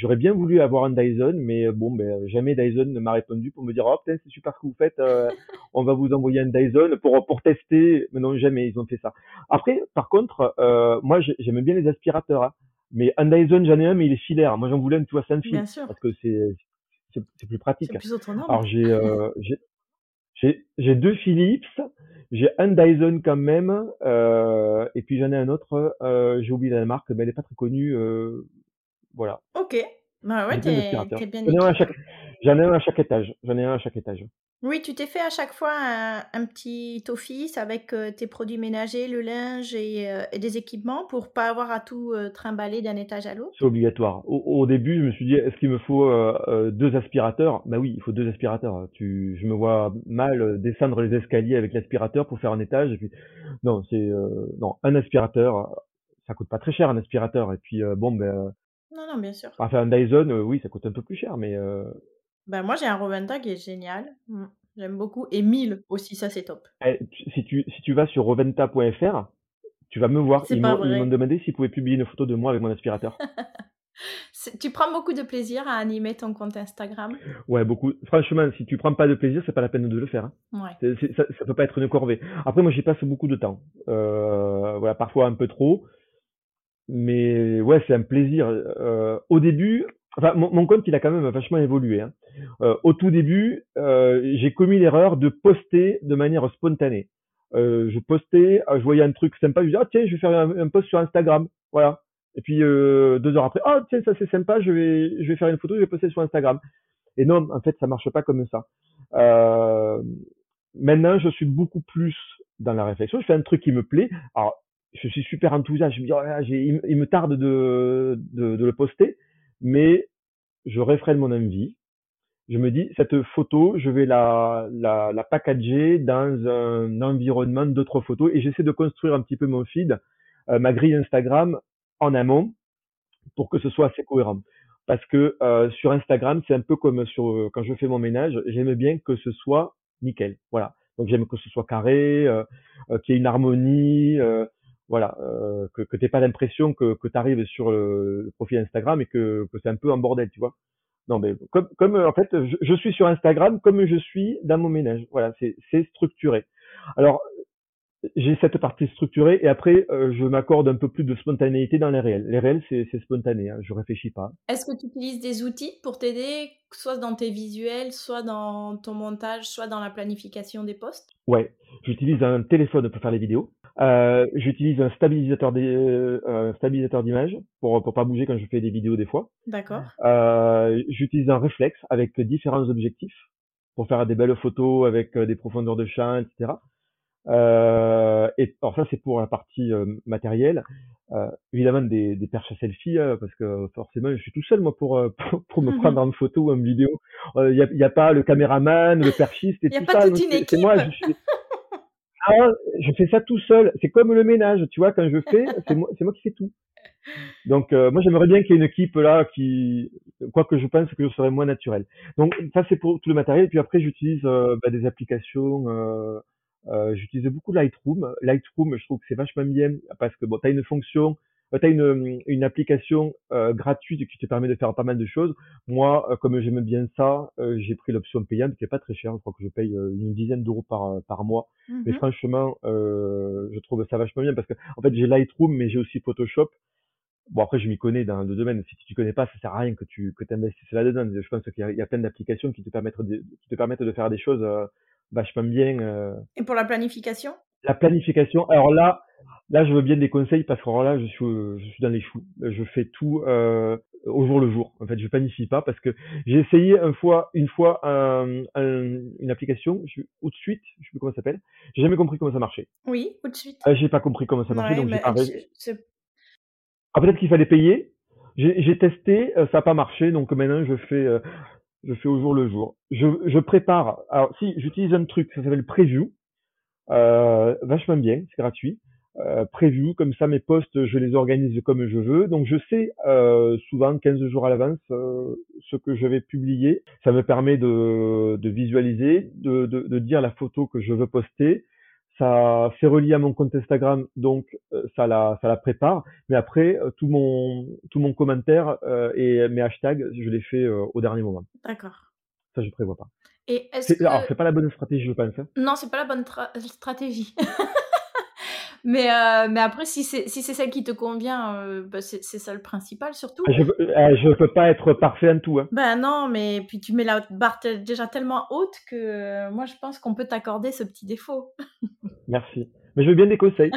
J'aurais bien voulu avoir un Dyson, mais euh, bon, ben jamais Dyson ne m'a répondu pour me dire oh c'est super ce que vous faites, euh, on va vous envoyer un Dyson pour pour tester. Mais non jamais ils ont fait ça. Après par contre, euh, moi j'ai- j'aime bien les aspirateurs, hein. mais un Dyson j'en ai un mais il est filaire. Moi j'en voulais un tu vois sans fil Bien sûr. parce que c'est c'est plus pratique. Plus. Alors j'ai euh, j'ai deux Philips, j'ai un Dyson quand même, euh, et puis j'en ai un autre, euh, j'ai oublié la marque, mais elle est pas très connue. euh, voilà, Ok. Bah ouais, t'es bien J'en ai j'en ai un à chaque étage. J'en ai un à chaque étage. Oui, tu t'es fait à chaque fois un, un petit office avec euh, tes produits ménagers, le linge et, euh, et des équipements pour pas avoir à tout euh, trimballer d'un étage à l'autre? C'est obligatoire. Au, au début, je me suis dit, est-ce qu'il me faut euh, deux aspirateurs? Bah oui, il faut deux aspirateurs. Tu, je me vois mal descendre les escaliers avec l'aspirateur pour faire un étage. Et puis, non, c'est euh, non un aspirateur. Ça coûte pas très cher un aspirateur. Et puis bon, ben, Non, non, bien sûr. enfin un Dyson, oui, ça coûte un peu plus cher, mais Ben moi, j'ai un Roventa qui est génial. Mm. J'aime beaucoup. Et 1000 aussi, ça c'est top. Eh, tu- si tu si tu vas sur reventa.fr, tu vas me voir. C'est Ils pas m'ont ils m'ont demandé s'ils pouvaient publier une photo de moi avec mon aspirateur. C'est- Tu prends beaucoup de plaisir à animer ton compte Instagram? Ouais, beaucoup. Franchement, si tu prends pas de plaisir, c'est pas la peine de le faire. hein. Ouais. C'est- c'est- ça, ça peut pas être une corvée. Après, moi, j'y passe beaucoup de temps. Euh, voilà, parfois un peu trop. Mais ouais, c'est un plaisir. Euh, au début, enfin, mon, compte, il a quand même vachement évolué. hein. Euh, au tout début, euh, j'ai commis l'erreur de poster de manière spontanée. Euh, je postais, je voyais un truc sympa, je disais, ah tiens, je vais faire un, post sur Instagram. Voilà. Et puis, deux heures après, ah tiens, ça c'est sympa, je vais, je vais faire une photo, je vais poster sur Instagram. Et non, en fait, ça marche pas comme ça. Maintenant, je suis beaucoup plus dans la réflexion. Je fais un truc qui me plaît. Alors, je suis super enthousiaste. Je me dis, oh il, me- tarde de, de, de le poster, mais je réfrène mon envie. Je me dis, cette photo, je vais la, la, la packager dans un environnement d'autres photos et j'essaie de construire un petit peu mon feed, euh, ma grille Instagram en amont pour que ce soit assez cohérent. Parce que euh, sur Instagram, c'est un peu comme sur euh, quand je fais mon ménage, j'aime bien que ce soit nickel. Voilà. Donc j'aime que ce soit carré, euh, euh, qu'il y ait une harmonie, euh, voilà, euh, que, que pas l'impression que, que tu arrives sur le, profil Instagram et que, c'est un peu en bordel, tu vois. Non, mais comme, comme euh, en fait, je, je suis sur Instagram comme je suis dans mon ménage. Voilà, c'est structuré. Alors, j'ai cette partie structurée et après, euh, je m'accorde un peu plus de spontanéité dans les réels. Les réels, c'est spontané, hein, je réfléchis pas. Est-ce que tu utilises des outils pour t'aider, soit dans tes visuels, soit dans ton montage, soit dans la planification des posts? Ouais, j'utilise un téléphone pour faire les vidéos. Euh, j'utilise un stabilisateur des, euh, un stabilisateur d'image pour pour pas bouger quand je fais des vidéos des fois. D'accord. J'utilise un réflexe avec différents objectifs pour faire des belles photos avec des profondeurs de champ, etc. Euh, et alors ça c'est pour la partie euh, matérielle. Euh, évidemment des, des perches à selfie hein, parce que forcément je suis tout seul moi pour euh, pour, pour me prendre en photo ou en vidéo. Il n'y a, y a pas le caméraman, le perchiste et Y a tout pas ça. toute une c'est- C'est moi, équipe. je suis, Ah, je fais ça tout seul. C'est comme le ménage, tu vois, quand je fais, c'est moi, c'est moi qui fais tout. Donc, euh, moi, j'aimerais bien qu'il y ait une équipe là qui, quoi que je pense que je serais moins naturel. Donc, ça, c'est pour tout le matériel. Et puis après, j'utilise euh, bah, des applications. Euh, euh, j'utilise beaucoup Lightroom. Lightroom, je trouve que c'est vachement bien parce que bon, tu as une fonction tu as une, une application euh, gratuite qui te permet de faire pas mal de choses. Moi, euh, comme j'aime bien ça, euh, j'ai pris l'option payante qui est pas très chère. Je crois que je paye une dizaine d'euros par, par mois. Mais mhm. franchement, je trouve ça vachement bien parce que en fait, j'ai Lightroom, mais j'ai aussi Photoshop. Bon, après, je m'y connais dans le domaine. Si tu connais pas, ça sert à rien que tu que investisses là-dedans. Je pense qu'il y, y, a plein d'applications qui te permettent de, qui te permettent de faire des choses vachement bien. Et pour la planification? La planification. Alors là, Là, je veux bien des conseils parce que là, je suis, je suis dans les choux. Je fais tout euh, au jour le jour. En fait, je planifie pas parce que j'ai essayé une fois, une fois un, une application, je, ou de suite, je sais plus comment ça s'appelle. J'ai jamais compris comment ça marchait. Oui, ou de suite. Euh, j'ai pas compris comment ça marchait, donc j'ai. Ah, peut-être qu'il fallait payer. J'ai testé, euh, ça n'a pas marché, donc maintenant je fais, euh, je fais au jour le jour. Je, je prépare. Alors, si j'utilise un truc, ça s'appelle Preview. Euh, vachement bien, c'est gratuit euh, prévu. Comme ça, mes postes, je les organise comme je veux. Donc, je sais euh, souvent 15 jours à l'avance euh, ce que je vais publier. Ça me permet de, de visualiser, de, de, de, dire la photo que je veux poster. Ça c'est relié à mon compte Instagram, donc euh, ça la ça la prépare. Mais après, euh, tout mon tout mon commentaire et mes hashtags, je les fais au dernier moment. D'accord. Ça, je prévois pas. Et est-ce que... Alors, c'est pas la bonne stratégie, je pense. Hein. Non, c'est pas la bonne stratégie. Mais, euh, mais après, si c'est si celle qui te convient, euh, bah c'est ça le principal surtout. Je ne euh, peux pas être parfait en tout. Hein. Ben non, mais puis tu mets la barre déjà tellement haute que moi je pense qu'on peut t'accorder ce petit défaut. Merci. Mais je veux bien des conseils.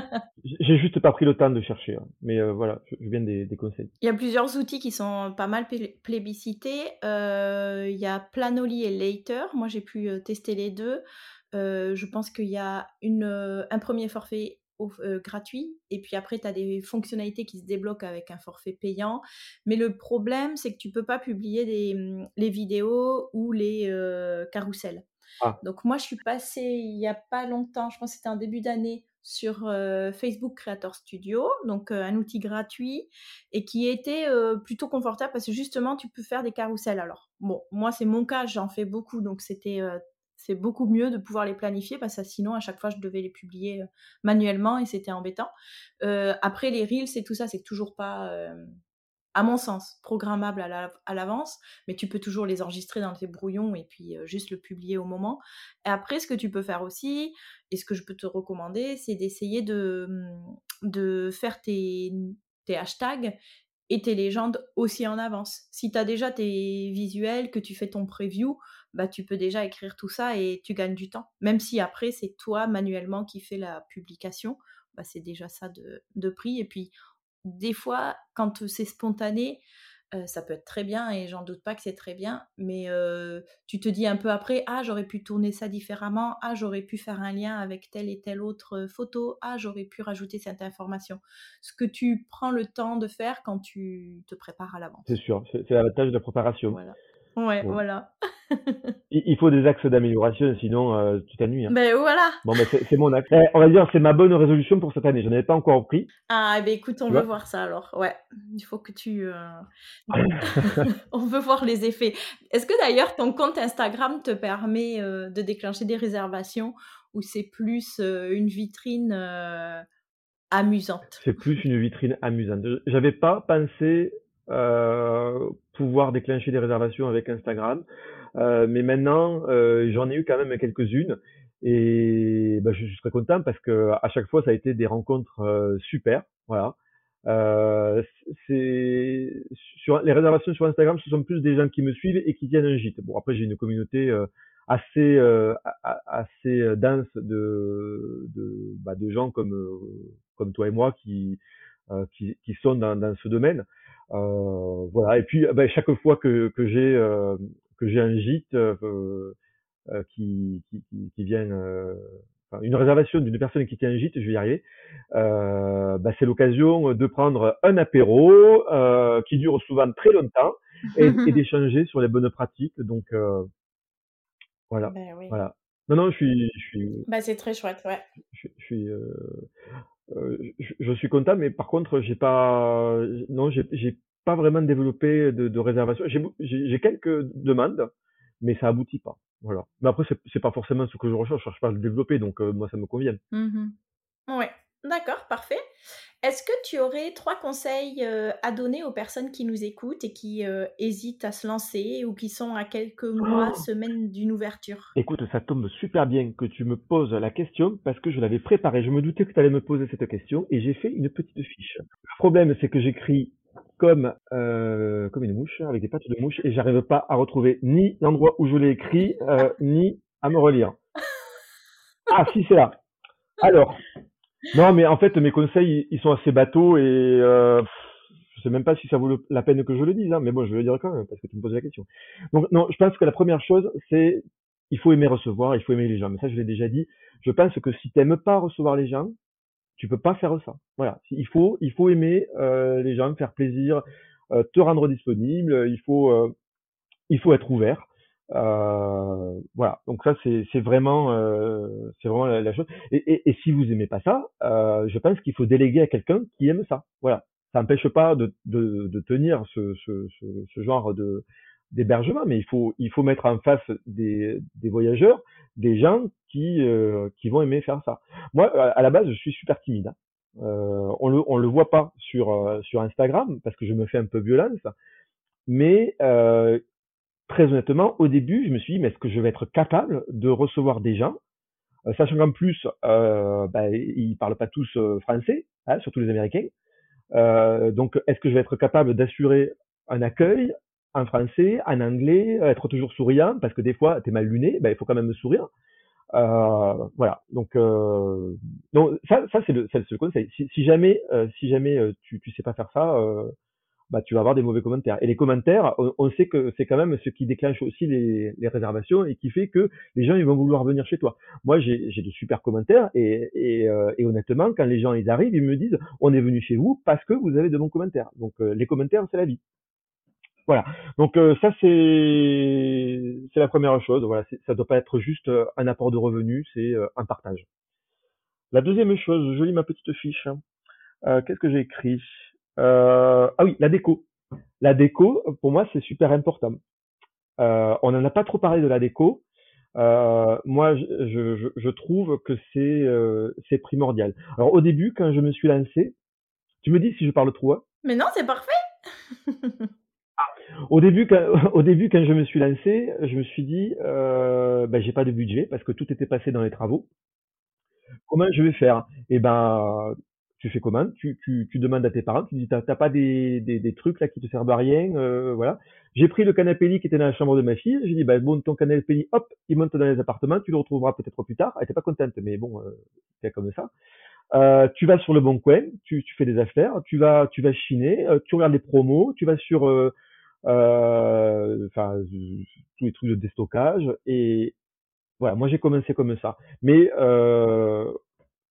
J'ai juste pas pris le temps de chercher. Hein. Mais voilà, je veux bien des, des, conseils. Il y a plusieurs outils qui sont pas mal plébiscités. il y a Planoly et Later. Moi j'ai pu tester les deux. je pense qu'il y a une, un premier forfait euh, gratuit. Et puis après, tu as des fonctionnalités qui se débloquent avec un forfait payant. Mais le problème, c'est que tu peux pas publier des, mmh, les vidéos ou les euh, carousels. Ah. Donc moi, je suis passée il y a pas longtemps, je pense que c'était en début d'année, sur euh, Facebook Creator Studio, donc un outil gratuit et qui était plutôt confortable parce que justement, tu peux faire des carousels. Alors, bon, moi, c'est mon cas, j'en fais beaucoup, donc c'était c'est beaucoup mieux de pouvoir les planifier parce que sinon à chaque fois je devais les publier euh, manuellement et c'était embêtant. Euh, après les reels et tout ça c'est toujours pas euh, à mon sens programmable à l'avance, mais tu peux toujours les enregistrer dans tes brouillons et puis juste le publier au moment. Et après ce que tu peux faire aussi et ce que je peux te recommander c'est d'essayer de, mmh, de faire tes, tes hashtags et tes légendes aussi en avance. Si tu as déjà tes visuels, que tu fais ton preview, bah, tu peux déjà écrire tout ça et tu gagnes du temps. Même si après, c'est toi manuellement qui fais la publication, bah, c'est déjà ça de, de, prix. Et puis, des fois, quand c'est spontané, euh, ça peut être très bien et j'en doute pas que c'est très bien, mais euh, tu te dis un peu après, ah j'aurais pu tourner ça différemment, ah j'aurais pu faire un lien avec telle et telle autre photo, ah j'aurais pu rajouter cette information. Ce que tu prends le temps de faire quand tu te prépares à l'avance. C'est sûr, c'est la tâche de préparation. Voilà. Ouais, voilà. il faut des axes d'amélioration, sinon euh, tu t'ennuies. Hein. Ben voilà. Bon, ben c'est mon axe. Eh, on va dire c'est ma bonne résolution pour cette année. Je n'en avais pas encore pris. Ah, ben écoute, on veut voir ça alors. Ouais, il faut que tu. Euh, on veut voir les effets. Est-ce que d'ailleurs ton compte Instagram te permet euh, de déclencher des réservations ou c'est plus une vitrine amusante? C'est plus une vitrine amusante. J'avais pas pensé euh, pouvoir déclencher des réservations avec Instagram. Euh, mais maintenant, euh, j'en ai eu quand même quelques-unes et bah, je suis très content parce que à chaque fois, ça a été des rencontres super. Voilà. Euh, sur les réservations sur Instagram, ce sont plus des gens qui me suivent et qui tiennent un gîte. Bon, après j'ai une communauté assez dense de bah, gens comme toi et moi qui sont dans ce domaine. Euh, voilà. Et puis, ben, chaque fois que, que j'ai euh, que j'ai un gîte euh, qui, qui, qui, vient, enfin, une réservation d'une personne qui tient un gîte, je vais y arriver. Ben, c'est l'occasion de prendre un apéro qui dure souvent très longtemps et, et d'échanger sur les bonnes pratiques. Donc voilà, ben voilà. Non, non, je suis, je suis. Bah, c'est très chouette, ouais. Je, suis, je, je, suis content, mais par contre, j'ai pas, non, j'ai pas vraiment développé de, réservation. J'ai quelques demandes, mais ça aboutit pas. Voilà. Mais après, c'est pas forcément ce que je recherche. Je cherche pas à le développer, donc moi, ça me convient. Mmh ouais, d'accord, parfait. Est-ce que tu aurais trois conseils à donner aux personnes qui nous écoutent et qui hésitent à se lancer ou qui sont à quelques mois, oh semaines d'une ouverture? Écoute, ça tombe super bien que tu me poses la question parce que je l'avais préparée. Je me doutais que tu allais me poser cette question et j'ai fait une petite fiche. Le problème, c'est que j'écris comme, comme une mouche, avec des pattes de mouche, et j'arrive pas à retrouver ni l'endroit où je l'ai écrit, ni à me relire. Ah, si, c'est là. Alors, non, mais en fait, mes conseils, ils sont assez bateaux et euh, je sais même pas si ça vaut la peine que je le dise, hein, mais bon, je vais le dire quand même parce que tu me poses la question. Donc, non, je pense que la première chose, c'est il faut aimer recevoir, il faut aimer les gens. Mais ça, je l'ai déjà dit. Je pense que si tu n'aimes pas recevoir les gens, tu peux pas faire ça. Voilà, il faut, il faut aimer euh, les gens, faire plaisir, euh, te rendre disponible. Il faut, euh, il faut être ouvert. Euh, voilà, donc ça c'est vraiment euh, c'est vraiment la, chose. Et, et, et, si vous aimez pas ça, euh, je pense qu'il faut déléguer à quelqu'un qui aime ça. Voilà, ça n'empêche pas de, de, de, tenir ce, ce, ce, genre de d'hébergement, mais il faut il faut mettre en face des, des voyageurs des gens qui euh, qui vont aimer faire ça. Moi, à la base, je suis super timide. Hein. Euh, on le on le voit pas sur euh, sur Instagram parce que je me fais un peu violence, mais euh, très honnêtement, au début, je me suis dit, mais est-ce que je vais être capable de recevoir des gens, euh, sachant qu'en plus, euh, bah, ils parlent pas tous euh, français, hein, surtout les Américains. Euh, donc, est-ce que je vais être capable d'assurer un accueil en français, en anglais, être toujours souriant, parce que des fois, tu es mal luné, bah, il faut quand même sourire. Voilà. Donc, ça, ça c'est le, le conseil. Si, si jamais, si jamais tu, tu sais pas faire ça, bah, tu vas avoir des mauvais commentaires. Et les commentaires, on, sait que c'est quand même ce qui déclenche aussi les, les, réservations et qui fait que les gens ils vont vouloir venir chez toi. Moi, j'ai de super commentaires et, et, euh, et, honnêtement, quand les gens ils arrivent, ils me disent on est venu chez vous parce que vous avez de bons commentaires. Donc euh, les commentaires, c'est la vie. Voilà. Donc euh, ça c'est c'est la première chose. Voilà, ça doit pas être juste un apport de revenus, c'est un partage. La deuxième chose, je lis ma petite fiche. Qu'est-ce que j'ai écrit? euh, ah oui, la déco. La déco, pour moi, c'est super important. Euh, on n'en a pas trop parlé de la déco. Euh, moi, je, je, je, trouve que c'est euh, c'est primordial. Alors au début, quand je me suis lancé, tu me dis si je parle trop. Hein? Mais non, c'est parfait. Ah, au début, quand, au début, quand je me suis lancé, je me suis dit, euh, ben, j'ai pas de budget parce que tout était passé dans les travaux. Comment je vais faire? Eh ben, tu fais comment? Tu, demandes à tes parents, tu dis t'as pas des, trucs là qui te servent à rien, euh, voilà. J'ai pris le canapé lit qui était dans la chambre de ma fille, j'ai dit bah bon ton canapé lit, hop, il monte dans les appartements, tu le retrouveras peut-être plus tard. Elle était pas contente, mais bon, euh, c'est comme ça. Euh, tu vas sur le bon coin, tu, fais des affaires, tu vas tu vas chiner, euh, tu regardes les promos, tu vas sur euh, enfin tous les trucs de déstockage et voilà. Moi j'ai commencé comme ça, mais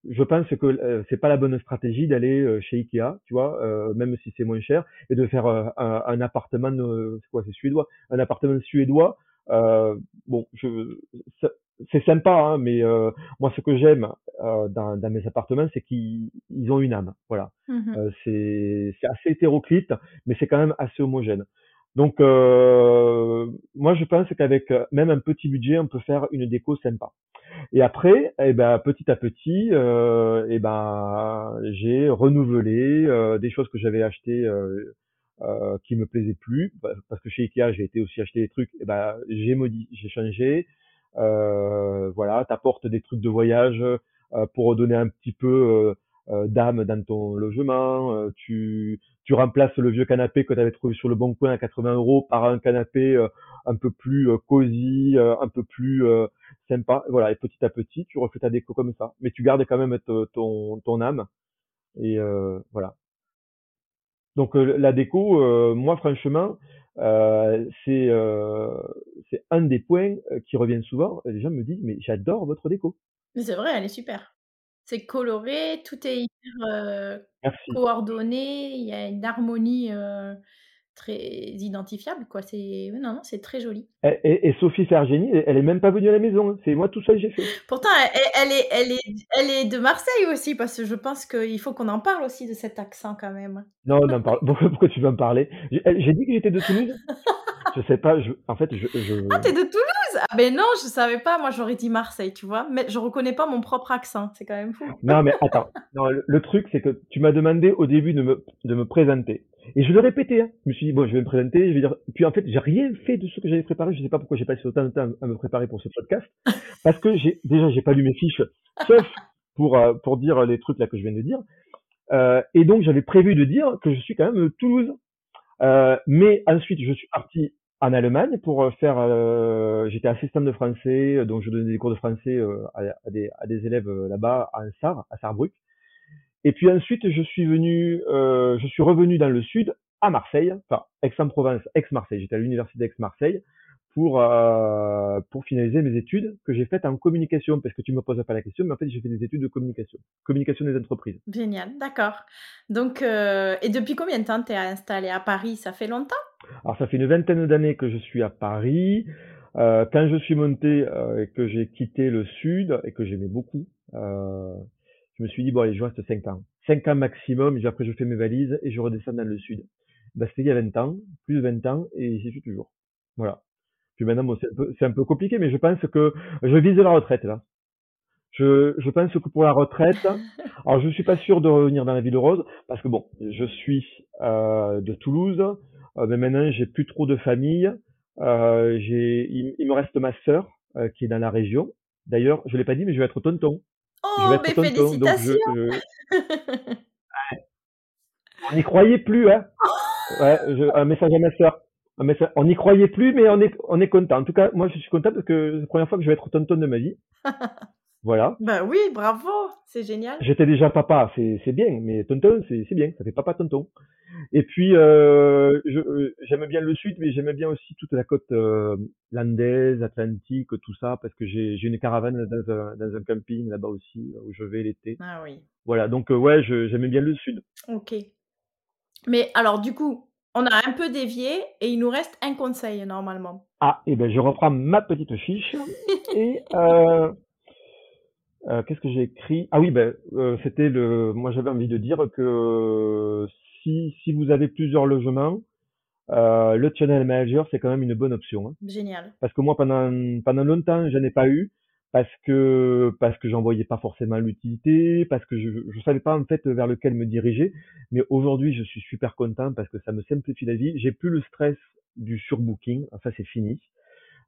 je pense que euh, c'est pas la bonne stratégie d'aller euh, chez Ikea, tu vois, euh, même si c'est moins cher, et de faire un, un, appartement, c'est quoi, c'est suédois, un appartement suédois. bon, je, c'est sympa, hein, mais moi ce que j'aime dans, dans, mes appartements, c'est qu'ils ont une âme, voilà. Mmh c'est assez hétéroclite, mais c'est quand même assez homogène. Donc, moi je pense qu'avec même un petit budget, on peut faire une déco sympa. Et après, eh ben, petit à petit, euh, eh ben, j'ai renouvelé euh, des choses que j'avais achetées euh, euh, qui me plaisaient plus, bah, parce que chez Ikea, j'ai été aussi acheter des trucs. Eh ben, j'ai modifié, j'ai changé. Euh, voilà, t'apportes des trucs de voyage euh, pour donner un petit peu d'âme dans ton logement. tu tu remplaces le vieux canapé que tu avais trouvé sur le bon coin à 80 euros par un canapé un peu plus cosy, un peu plus sympa. Voilà, et petit à petit, tu refais ta déco comme ça. Mais tu gardes quand même ton, ton âme. Et euh, voilà. Donc euh, la déco, euh, moi franchement, c'est c'est un des points qui reviennent souvent. Les gens me disent, mais j'adore votre déco. Mais c'est vrai, elle est super. C'est coloré, tout est hyper coordonné, il y a une harmonie très identifiable, quoi. C'est non, non, c'est très joli. Et, et, Sophie Sergeni, elle est même pas venue à la maison. C'est moi tout seul j'ai fait. Pourtant, elle, est, elle est, elle est de Marseille aussi, parce que je pense qu'il faut qu'on en parle aussi de cet accent quand même. Non, non, parle. Pourquoi tu veux en parler? J'ai dit que j'étais de Toulouse? je sais pas. Je, en fait, je. je... Ah, t'es de Toulouse Ah ben non, je savais pas. Moi, j'aurais dit Marseille, tu vois. Mais je reconnais pas mon propre accent. C'est quand même fou. Non, mais attends. Non, le, truc, c'est que tu m'as demandé au début de me, de me présenter. Et je le répétais. Hein. Je me suis dit bon, je vais me présenter. Je vais dire. Puis en fait, j'ai rien fait de ce que j'avais préparé. Je sais pas pourquoi j'ai passé autant de temps à me préparer pour ce podcast. Parce que j'ai déjà, j'ai pas lu mes fiches, sauf pour euh, pour dire les trucs là que je viens de dire. Euh, et donc, j'avais prévu de dire que je suis quand même Toulouse. Euh, mais ensuite, je suis parti en Allemagne pour euh, faire. Euh, J'étais assistant de français, donc je donnais des cours de français euh, à, à, des, à, des, élèves là-bas à Sarre, à Sarrebruck. Et puis ensuite, je suis venu, je suis revenu dans le sud, à Marseille, enfin Aix-en-Provence, Aix-Marseille. J'étais à l'université d'Aix-Marseille pour euh, pour finaliser mes études que j'ai faites en communication parce que tu me poses pas la question mais en fait j'ai fait des études de communication communication des entreprises. Génial d'accord. Donc euh, et depuis combien de temps tu es installé à Paris? Ça fait longtemps? Alors ça fait une vingtaine d'années que je suis à Paris. Euh, quand je suis monté euh, et que j'ai quitté le sud et que j'aimais beaucoup euh, je me suis dit bon allez je reste 5 ans. 5 ans maximum et après je fais mes valises et je redescends dans le sud. Bah, c'était il y a 20 ans plus de 20 ans et j'y suis toujours. Voilà puis maintenant, c'est un, peu compliqué, mais je pense que je vise la retraite là. Je, je pense que pour la retraite, alors je suis pas sûr de revenir dans la ville rose parce que bon, je suis euh, de Toulouse, euh, mais maintenant j'ai plus trop de famille. Euh, il, me reste ma sœur euh, qui est dans la région. D'ailleurs, je l'ai pas dit, mais je vais être tonton. Oh, je vais être mais tonton, félicitations. On n'y croyait plus, hein. Ouais, un message à ma sœur. Ah, on n'y croyait plus, mais on est, on est content. En tout cas, moi, je suis content parce que c'est la première fois que je vais être tonton de ma vie. voilà. Ben oui, bravo, c'est génial. J'étais déjà papa, c'est bien, mais tonton, c'est bien, ça fait papa tonton. Et puis, euh, euh, j'aime bien le sud, mais j'aime bien aussi toute la côte euh, landaise, atlantique, tout ça, parce que j'ai une caravane dans un, dans un camping là-bas aussi, où je vais l'été. Ah oui. Voilà, donc ouais, j'aime bien le sud. Ok. Mais alors, du coup, on a un peu dévié et il nous reste un conseil normalement. Ah, et eh ben je reprends ma petite fiche et euh, euh, qu'est-ce que j'ai écrit? Ah oui, ben euh, c'était le. Moi, j'avais envie de dire que si si vous avez plusieurs logements, le channel manager c'est quand même une bonne option. Hein. Génial. Parce que moi, pendant pendant longtemps, je n'ai pas eu parce que parce que j'en voyais pas forcément l'utilité, parce que je je savais pas en fait vers lequel me diriger. Mais aujourd'hui, je suis super content parce que ça me simplifie la vie. J'ai plus le stress du surbooking, ça c'est fini.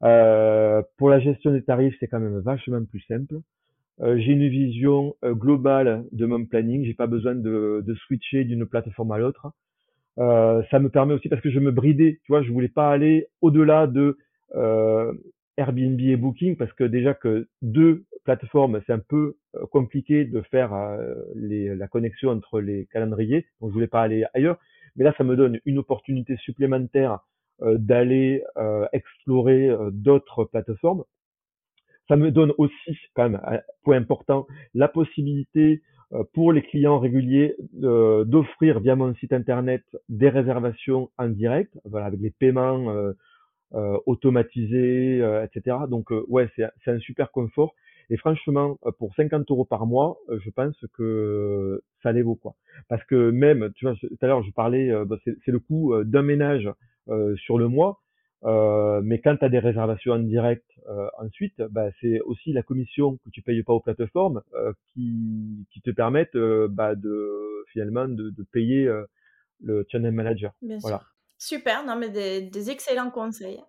Euh, pour la gestion des tarifs, c'est quand même vachement plus simple. Euh, j'ai une vision euh, globale de mon planning. J'ai pas besoin de, de switcher d'une plateforme à l'autre. Euh, ça me permet aussi parce que je me bridais, tu vois, je voulais pas aller au-delà de euh, Airbnb et Booking parce que déjà que deux plateformes, c'est un peu euh, compliqué de faire euh, les, la connexion entre les calendriers. Donc je voulais pas aller ailleurs, mais là ça me donne une opportunité supplémentaire euh, d'aller explorer d'autres plateformes. Ça me donne aussi, quand même, un point important, la possibilité pour les clients réguliers d'offrir via mon site internet des réservations en direct, voilà, avec les paiements automatisé, euh, etc. Donc euh, ouais, c'est un super confort. Et franchement, pour 50 euros par mois, je pense que ça les vaut quoi. Parce que même, tu vois, tout à l'heure je parlais, bah, c'est le coût d'un ménage sur le mois. Euh, mais quand tu as des réservations en direct euh, ensuite, bah, c'est aussi la commission que tu payes pas aux plateformes euh, qui, qui te permettent bah, de finalement de, de payer le channel manager. Bien voilà. Sûr. Super, non mais des, excellents conseils.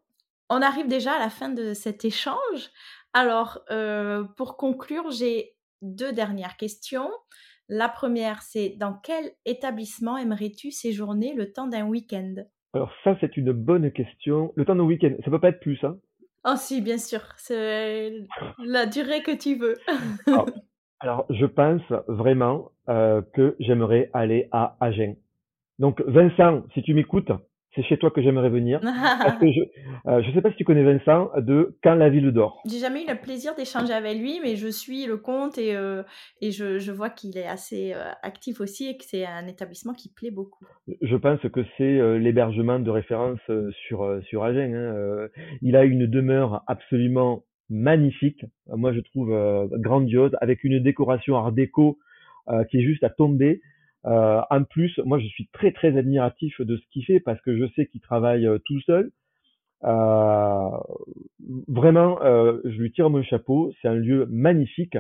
On arrive déjà à la fin de cet échange. Alors, euh, pour conclure, j'ai deux dernières questions. La première, c'est dans quel établissement aimerais-tu séjourner le temps d'un week-end? Alors ça, c'est une bonne question. Le temps d'un week-end, ça peut pas être plus, hein Oh si, bien sûr, c'est la durée que tu veux. alors, je pense vraiment euh, que j'aimerais aller à Agen. Donc Vincent, si tu m'écoutes, c'est chez toi que j'aimerais venir. Parce que je ne euh, sais pas si tu connais Vincent de Quand la ville dort. J'ai jamais eu le plaisir d'échanger avec lui, mais je suis le compte et, euh, et je, je, vois qu'il est assez euh, actif aussi et que c'est un établissement qui plaît beaucoup. Je pense que c'est l'hébergement de référence sur, sur Agen. Hein. Il a une demeure absolument magnifique, moi je trouve grandiose, avec une décoration art déco qui est juste à tomber. Euh, en plus, moi, je suis très très admiratif de ce qu'il fait parce que je sais qu'il travaille euh, tout seul. Euh, vraiment, euh, je lui tire mon chapeau. C'est un lieu magnifique.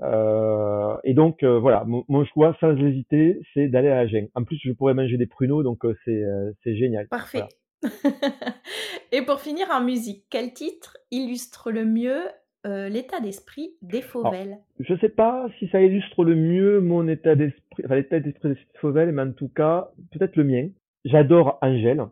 Et donc voilà, mon, choix, sans hésiter, c'est d'aller à Agen. En plus, je pourrais manger des pruneaux, donc c'est génial. Parfait. et pour finir en musique, quel titre illustre le mieux euh, l'état d'esprit des Fauvel. Je ne sais pas si ça illustre le mieux mon état d'esprit, l'état d'esprit des Fauvel, mais en tout cas, peut-être le mien. J'adore Angèle.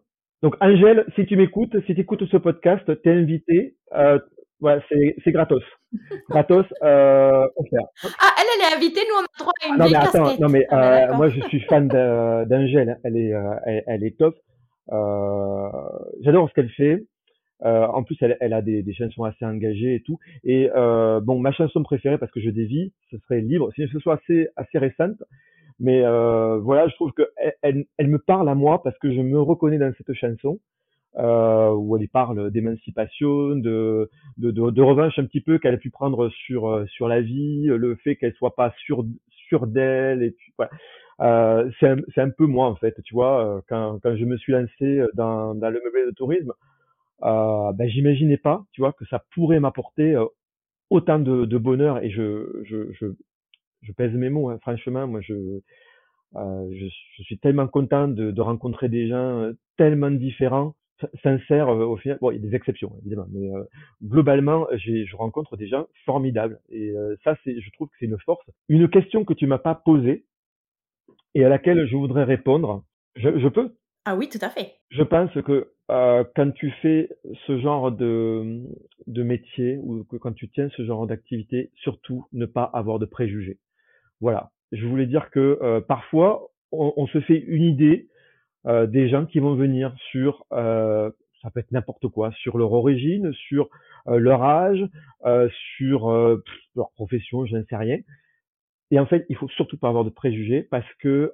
Donc Angèle, si tu m'écoutes, si tu écoutes ce podcast, t'es invité. Euh, voilà, c'est gratos. gratos, euh, offert. Ah, elle, elle est invitée, nous on a droit à une non, mais attends, Non mais ah, euh, moi je suis fan d'Angèle, elle est, euh, elle, elle, est top. Euh, J'adore ce qu'elle fait. Euh, en plus, elle, elle a des, des, chansons assez engagées et tout. Et euh, bon, ma chanson préférée, parce que je dévie, ce serait Libre, si ce soit assez, assez récente. Mais euh, voilà, je trouve que elle, elle, me parle à moi parce que je me reconnais dans cette chanson. Euh, où elle parle d'émancipation, de, de, de, de, revanche un petit peu qu'elle a pu prendre sur euh, sur la vie, le fait qu'elle soit pas sûre sûre d'elle et puis voilà. Euh, c'est un, un, peu moi en fait, tu vois, quand, quand je me suis lancé dans, dans le meublé de tourisme, euh, ben, j'imaginais pas, tu vois, que ça pourrait m'apporter euh, autant de, de, bonheur et je, je, je, je pèse mes mots, hein, franchement, moi je, euh, je, je, suis tellement content de, de rencontrer des gens euh, tellement différents, sincères euh, au final. Bon, il y a des exceptions évidemment, mais globalement, je rencontre des gens formidables et ça, c'est, je trouve que c'est une force. Une question que tu m'as pas posée et à laquelle je voudrais répondre, je, je peux? Ah oui, tout à fait. Je pense que euh, quand tu fais ce genre de, de métier ou que quand tu tiens ce genre d'activité, surtout ne pas avoir de préjugés. Voilà. Je voulais dire que euh, parfois, on, se fait une idée euh, des gens qui vont venir sur, ça peut être n'importe quoi, sur leur origine, sur leur âge, sur leur profession, je ne sais rien. Et en fait, il faut surtout pas avoir de préjugés parce que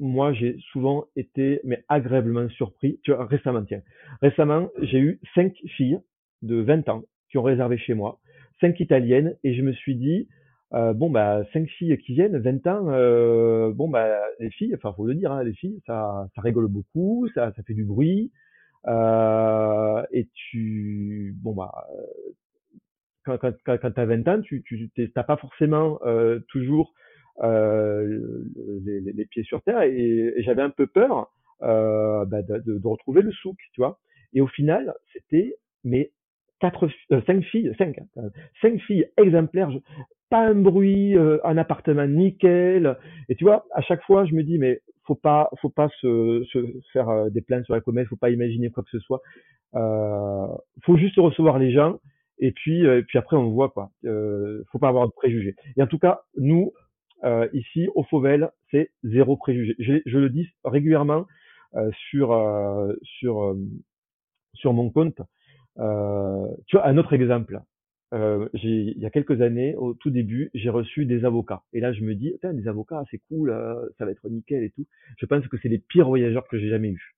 moi, j'ai souvent été mais agréablement surpris. Tu vois, récemment, tiens, récemment, j'ai eu cinq filles de 20 ans qui ont réservé chez moi, cinq italiennes, et je me suis dit, euh, bon bah cinq filles qui viennent, 20 ans, euh, bon bah les filles, enfin faut le dire, hein, les filles, ça, ça rigole beaucoup, ça, ça fait du bruit, euh, et tu, bon bah quand, quand, quand, quand tu as 20 ans, tu n'as pas forcément euh, toujours euh, les, les, pieds sur terre et, j'avais un peu peur euh, bah, de, retrouver le souk, tu vois. Et au final, c'était mais quatre, euh, cinq filles, cinq, hein, cinq filles exemplaires, pas un bruit, euh, un appartement nickel. Et tu vois, à chaque fois, je me dis mais faut pas, faut pas se, faire euh, des plaintes sur la comète, faut pas imaginer quoi que ce soit. Euh, faut juste recevoir les gens. Et puis, et puis après, on voit quoi. Euh, faut pas avoir de préjugés. Et en tout cas, nous, euh, ici, au Fauvel, c'est zéro préjugé. Je, je, le dis régulièrement euh, sur euh, sur euh, sur mon compte. tu vois, un autre exemple. il y a quelques années, au tout début, j'ai reçu des avocats. Et là, je me dis, des avocats, c'est cool, ça va être nickel et tout. Je pense que c'est les pires voyageurs que j'ai jamais eus.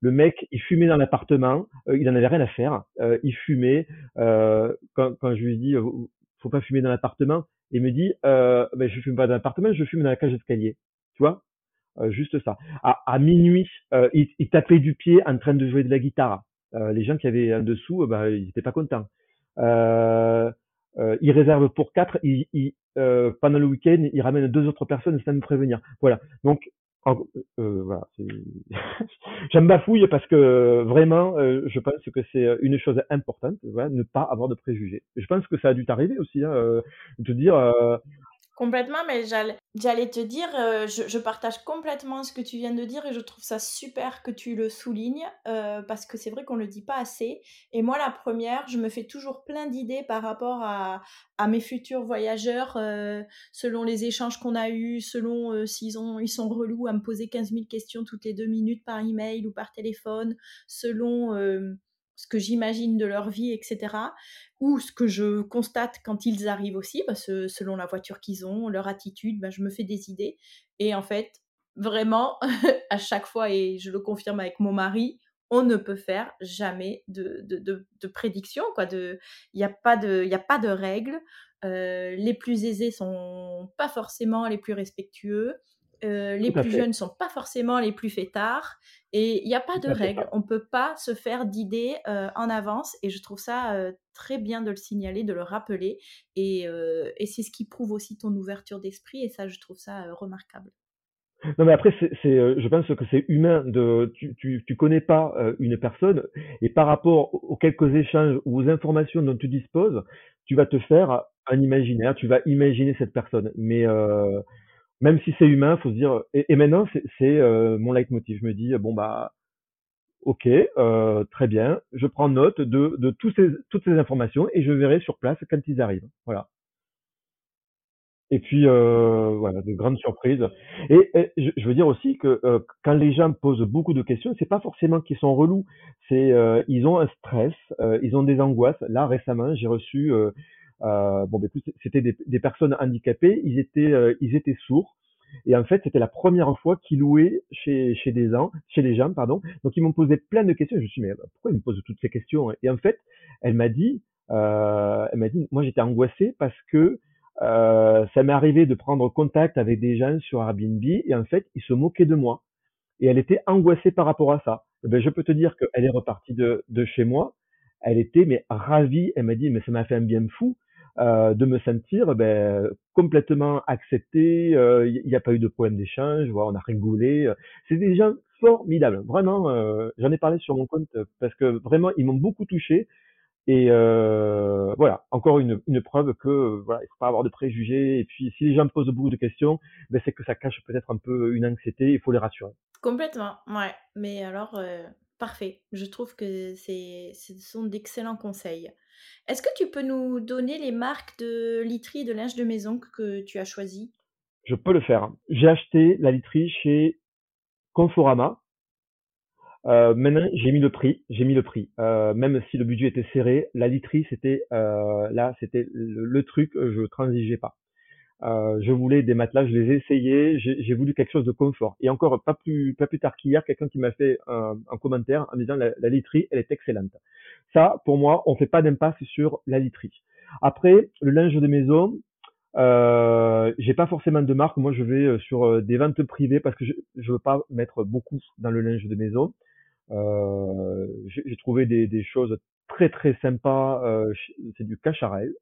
Le mec, il fumait dans l'appartement, il en avait rien à faire. il fumait. quand, quand je lui dis, faut pas fumer dans l'appartement, il me dit, euh, ben, je fume pas dans l'appartement, je fume dans la cage d'escalier. Tu vois? Euh, Juste ça. À, minuit, euh, il, il, tapait du pied en train de jouer de la guitare. Euh, les gens qui avaient en dessous, ben, ils étaient pas contents. Euh, euh, il réserve pour quatre. Il, il pendant le week-end, il ramène deux autres personnes sans me prévenir. Voilà. Donc euh, voilà, j'aime bafouille parce que vraiment, euh, je pense que c'est une chose importante, voilà, ne pas avoir de préjugés. Je pense que ça a dû t'arriver aussi, hein, euh, de dire. Euh, Complètement, mais j'allais te dire, euh, je, partage complètement ce que tu viens de dire et je trouve ça super que tu le soulignes euh, parce que c'est vrai qu'on ne le dit pas assez. Et moi, la première, je me fais toujours plein d'idées par rapport à, mes futurs voyageurs, euh, selon les échanges qu'on a eus, selon s'ils ils sont relous à me poser 15 000 questions toutes les deux minutes par email ou par téléphone, selon ce que j'imagine de leur vie, etc. Ou ce que je constate quand ils arrivent aussi, que selon la voiture qu'ils ont, leur attitude, bah, je me fais des idées. Et en fait, vraiment, à chaque fois, et je le confirme avec mon mari, on ne peut faire jamais de, de, de, prédiction. Il n'y a, pas de, y a pas de règles. Euh, les plus aisés sont pas forcément les plus respectueux. Euh, les plus jeunes ne sont pas forcément les plus fêtards. Et il n'y a pas de règle. On ne peut pas se faire d'idées euh, en avance. Et je trouve ça euh, très bien de le signaler, de le rappeler. Et, et c'est ce qui prouve aussi ton ouverture d'esprit. Et ça, je trouve ça remarquable. Non mais après, c'est, je pense que c'est humain. De, tu, tu, tu connais pas une personne et par rapport aux quelques échanges ou aux informations dont tu disposes, tu vas te faire un imaginaire, tu vas imaginer cette personne. Mais même si c'est humain, faut se dire. Et, maintenant, c'est euh, mon leitmotiv. Je me dis bon bah, ok, euh, très bien. Je prends note de, de ces, toutes ces informations et je verrai sur place quand ils arrivent. Voilà. Et puis euh, voilà, de grandes surprises. Et, je, veux dire aussi que euh, quand les gens posent beaucoup de questions, c'est pas forcément qu'ils sont relous. C'est euh, ils ont un stress, euh, ils ont des angoisses. Là récemment, j'ai reçu euh, bon, ben, c'était des, des, personnes handicapées, ils étaient, euh, ils étaient sourds. Et en fait, c'était la première fois qu'ils louaient chez, chez des gens, chez les gens, pardon. Donc, ils m'ont posé plein de questions. Je me suis dit, mais pourquoi ils me posent toutes ces questions Et en fait, elle m'a dit, euh, elle m'a dit, moi, j'étais angoissée parce que euh, ça m'est arrivé de prendre contact avec des gens sur Airbnb et en fait, ils se moquaient de moi. Et elle était angoissée par rapport à ça. Eh ben, je peux te dire qu'elle est repartie de, de chez moi. Elle était mais ravie. Elle m'a dit, mais ça m'a fait un bien fou euh, de me sentir ben, complètement accepté. Il euh, n'y a pas eu de problème d'échange. Voilà, on a rigolé. C'est des gens formidables. Vraiment, euh, j'en ai parlé sur mon compte parce que vraiment, ils m'ont beaucoup touché. Et euh, voilà, encore une, une preuve que voilà, il faut pas avoir de préjugés. Et puis, si les gens me posent beaucoup de questions, ben, c'est que ça cache peut-être un peu une anxiété. Il faut les rassurer. Complètement, ouais. Mais alors, parfait. Je trouve que c'est, ce sont d'excellents conseils. Est-ce que tu peux nous donner les marques de literie de linge de maison que tu as choisi Je peux le faire. J'ai acheté la literie chez Conforama. Euh, maintenant, j'ai mis le prix. J'ai mis le prix. Euh, même si le budget était serré, la literie, c'était euh, là, c'était le, le, truc. Je transigeais pas. Euh, je voulais des matelas, je les ai essayés, j'ai voulu quelque chose de confort. Et encore pas plus, pas plus tard qu'hier, quelqu'un qui m'a fait un, un, commentaire en disant la, la, literie, elle est excellente. Ça, pour moi, on fait pas d'impasse sur la literie. Après, le linge de maison, euh, j'ai pas forcément de marque. Moi, je vais euh, sur euh, des ventes privées parce que je, je veux pas mettre beaucoup dans le linge de maison. Euh, j'ai trouvé des, des, choses très très sympas. Euh, c'est du cacharel.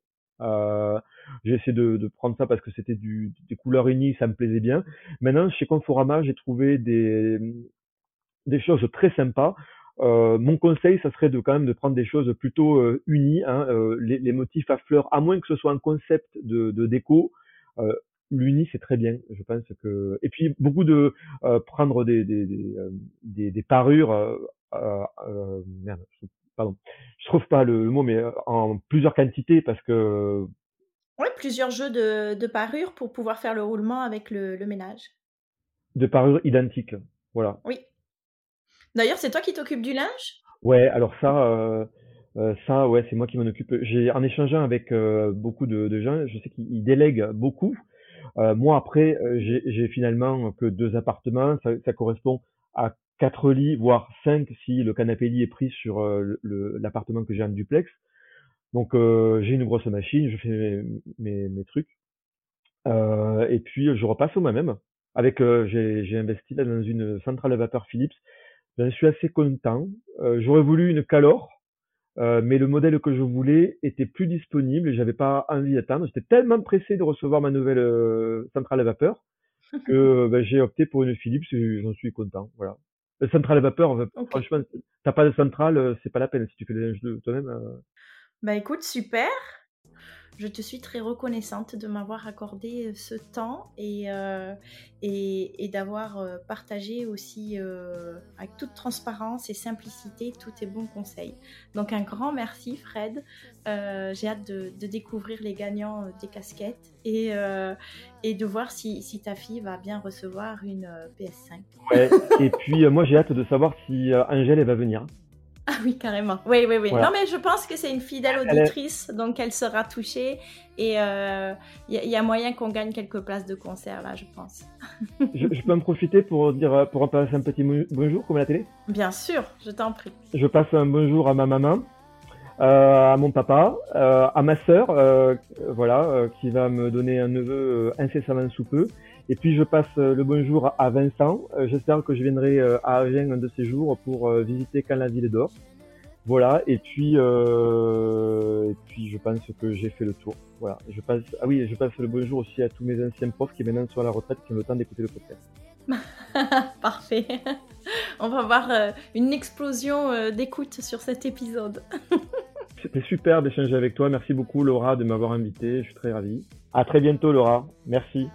Euh, j'ai essayé de, de, prendre ça parce que c'était des couleurs unies, ça me plaisait bien. Maintenant, chez Conforama, j'ai trouvé des, des choses très sympas. Euh, mon conseil, ça serait de quand même de prendre des choses plutôt euh, unies, hein, euh, les, les, motifs à fleurs, à moins que ce soit un concept de, de déco. Euh, L'uni, c'est très bien, je pense que. Et puis beaucoup de prendre des des, des, des, parures. Pardon, je trouve pas le, mot, mais euh, en plusieurs quantités parce que. Oui, plusieurs jeux de, de, parures pour pouvoir faire le roulement avec le, le ménage. De parures identiques, voilà. Oui. D'ailleurs, c'est toi qui t'occupes du linge? Ouais, alors ça, euh, euh, ça, ouais, c'est moi qui m'en occupe. J'ai en échangeant avec euh, beaucoup de, de, gens, je sais qu'ils délèguent beaucoup. Moi, après, j'ai finalement que deux appartements. Ça, ça correspond à quatre lits, voire cinq si le canapé lit est pris sur euh, l'appartement que j'ai en duplex. Donc euh, j'ai une grosse machine, je fais mes, mes, trucs. Euh, et puis je repasse au moi-même. Avec j'ai investi là dans une centrale à vapeur Philips. Je suis assez content. J'aurais voulu une Calor, mais le modèle que je voulais était plus disponible et j'avais pas envie d'attendre. J'étais tellement pressé de recevoir ma nouvelle centrale à vapeur que ben, j'ai opté pour une Philips et j'en suis content. Voilà centrale à vapeur, okay. franchement, t'as pas de centrale, euh, c'est pas la peine si tu fais des linges de toi-même. Euh. Bah écoute, super. Je te suis très reconnaissante de m'avoir accordé euh, ce temps et, euh, et, d'avoir euh, partagé aussi avec toute transparence et simplicité tous tes bons conseils. Donc un grand merci Fred. J'ai hâte de, découvrir les gagnants des casquettes et, et de voir si, si, ta fille va bien recevoir une PS5. Ouais, et puis moi j'ai hâte de savoir si Angèle va venir. Ah oui, carrément. Oui, oui, oui. Non, mais je pense que c'est une fidèle auditrice, donc elle sera touchée. Et il euh, y, a moyen qu'on gagne quelques places de concert, là, je pense. je, peux en profiter pour dire, pour passer un petit bonjour, comme à la télé? Bien sûr, je t'en prie. Je passe un bonjour à ma maman, euh, à mon papa, euh, à ma sœur, voilà, qui va me donner un neveu incessamment sous peu. Et puis je passe le bonjour à Vincent. J'espère que je viendrai à Agen un de ces jours pour visiter quand la ville dort. Voilà, et puis, et puis je pense que j'ai fait le tour. Voilà, je passe, ah oui, je passe le bonjour aussi à tous mes anciens profs qui maintenant sont à la retraite qui ont le temps d'écouter le podcast. Parfait. On va avoir une explosion d'écoute sur cet épisode. C'était super d'échanger avec toi. Merci beaucoup Laura de m'avoir invité. Je suis très ravi. À très bientôt Laura. Merci.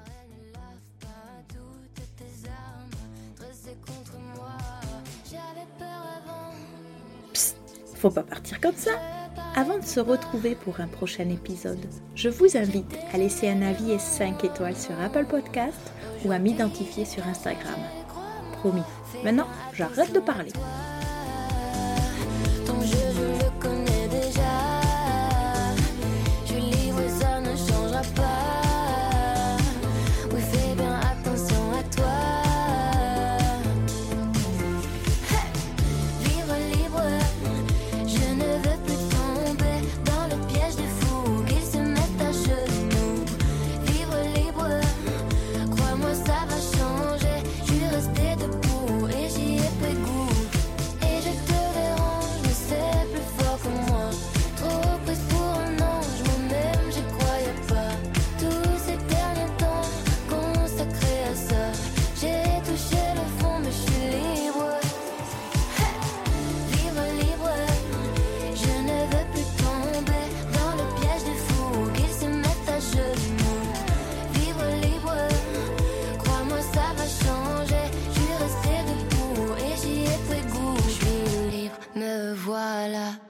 Faut pas partir comme ça. Avant de se retrouver pour un prochain épisode, je vous invite à laisser un avis et 5 étoiles sur Apple Podcast ou à m'identifier sur Instagram. Promis. Maintenant, j'arrête de parler. voilà.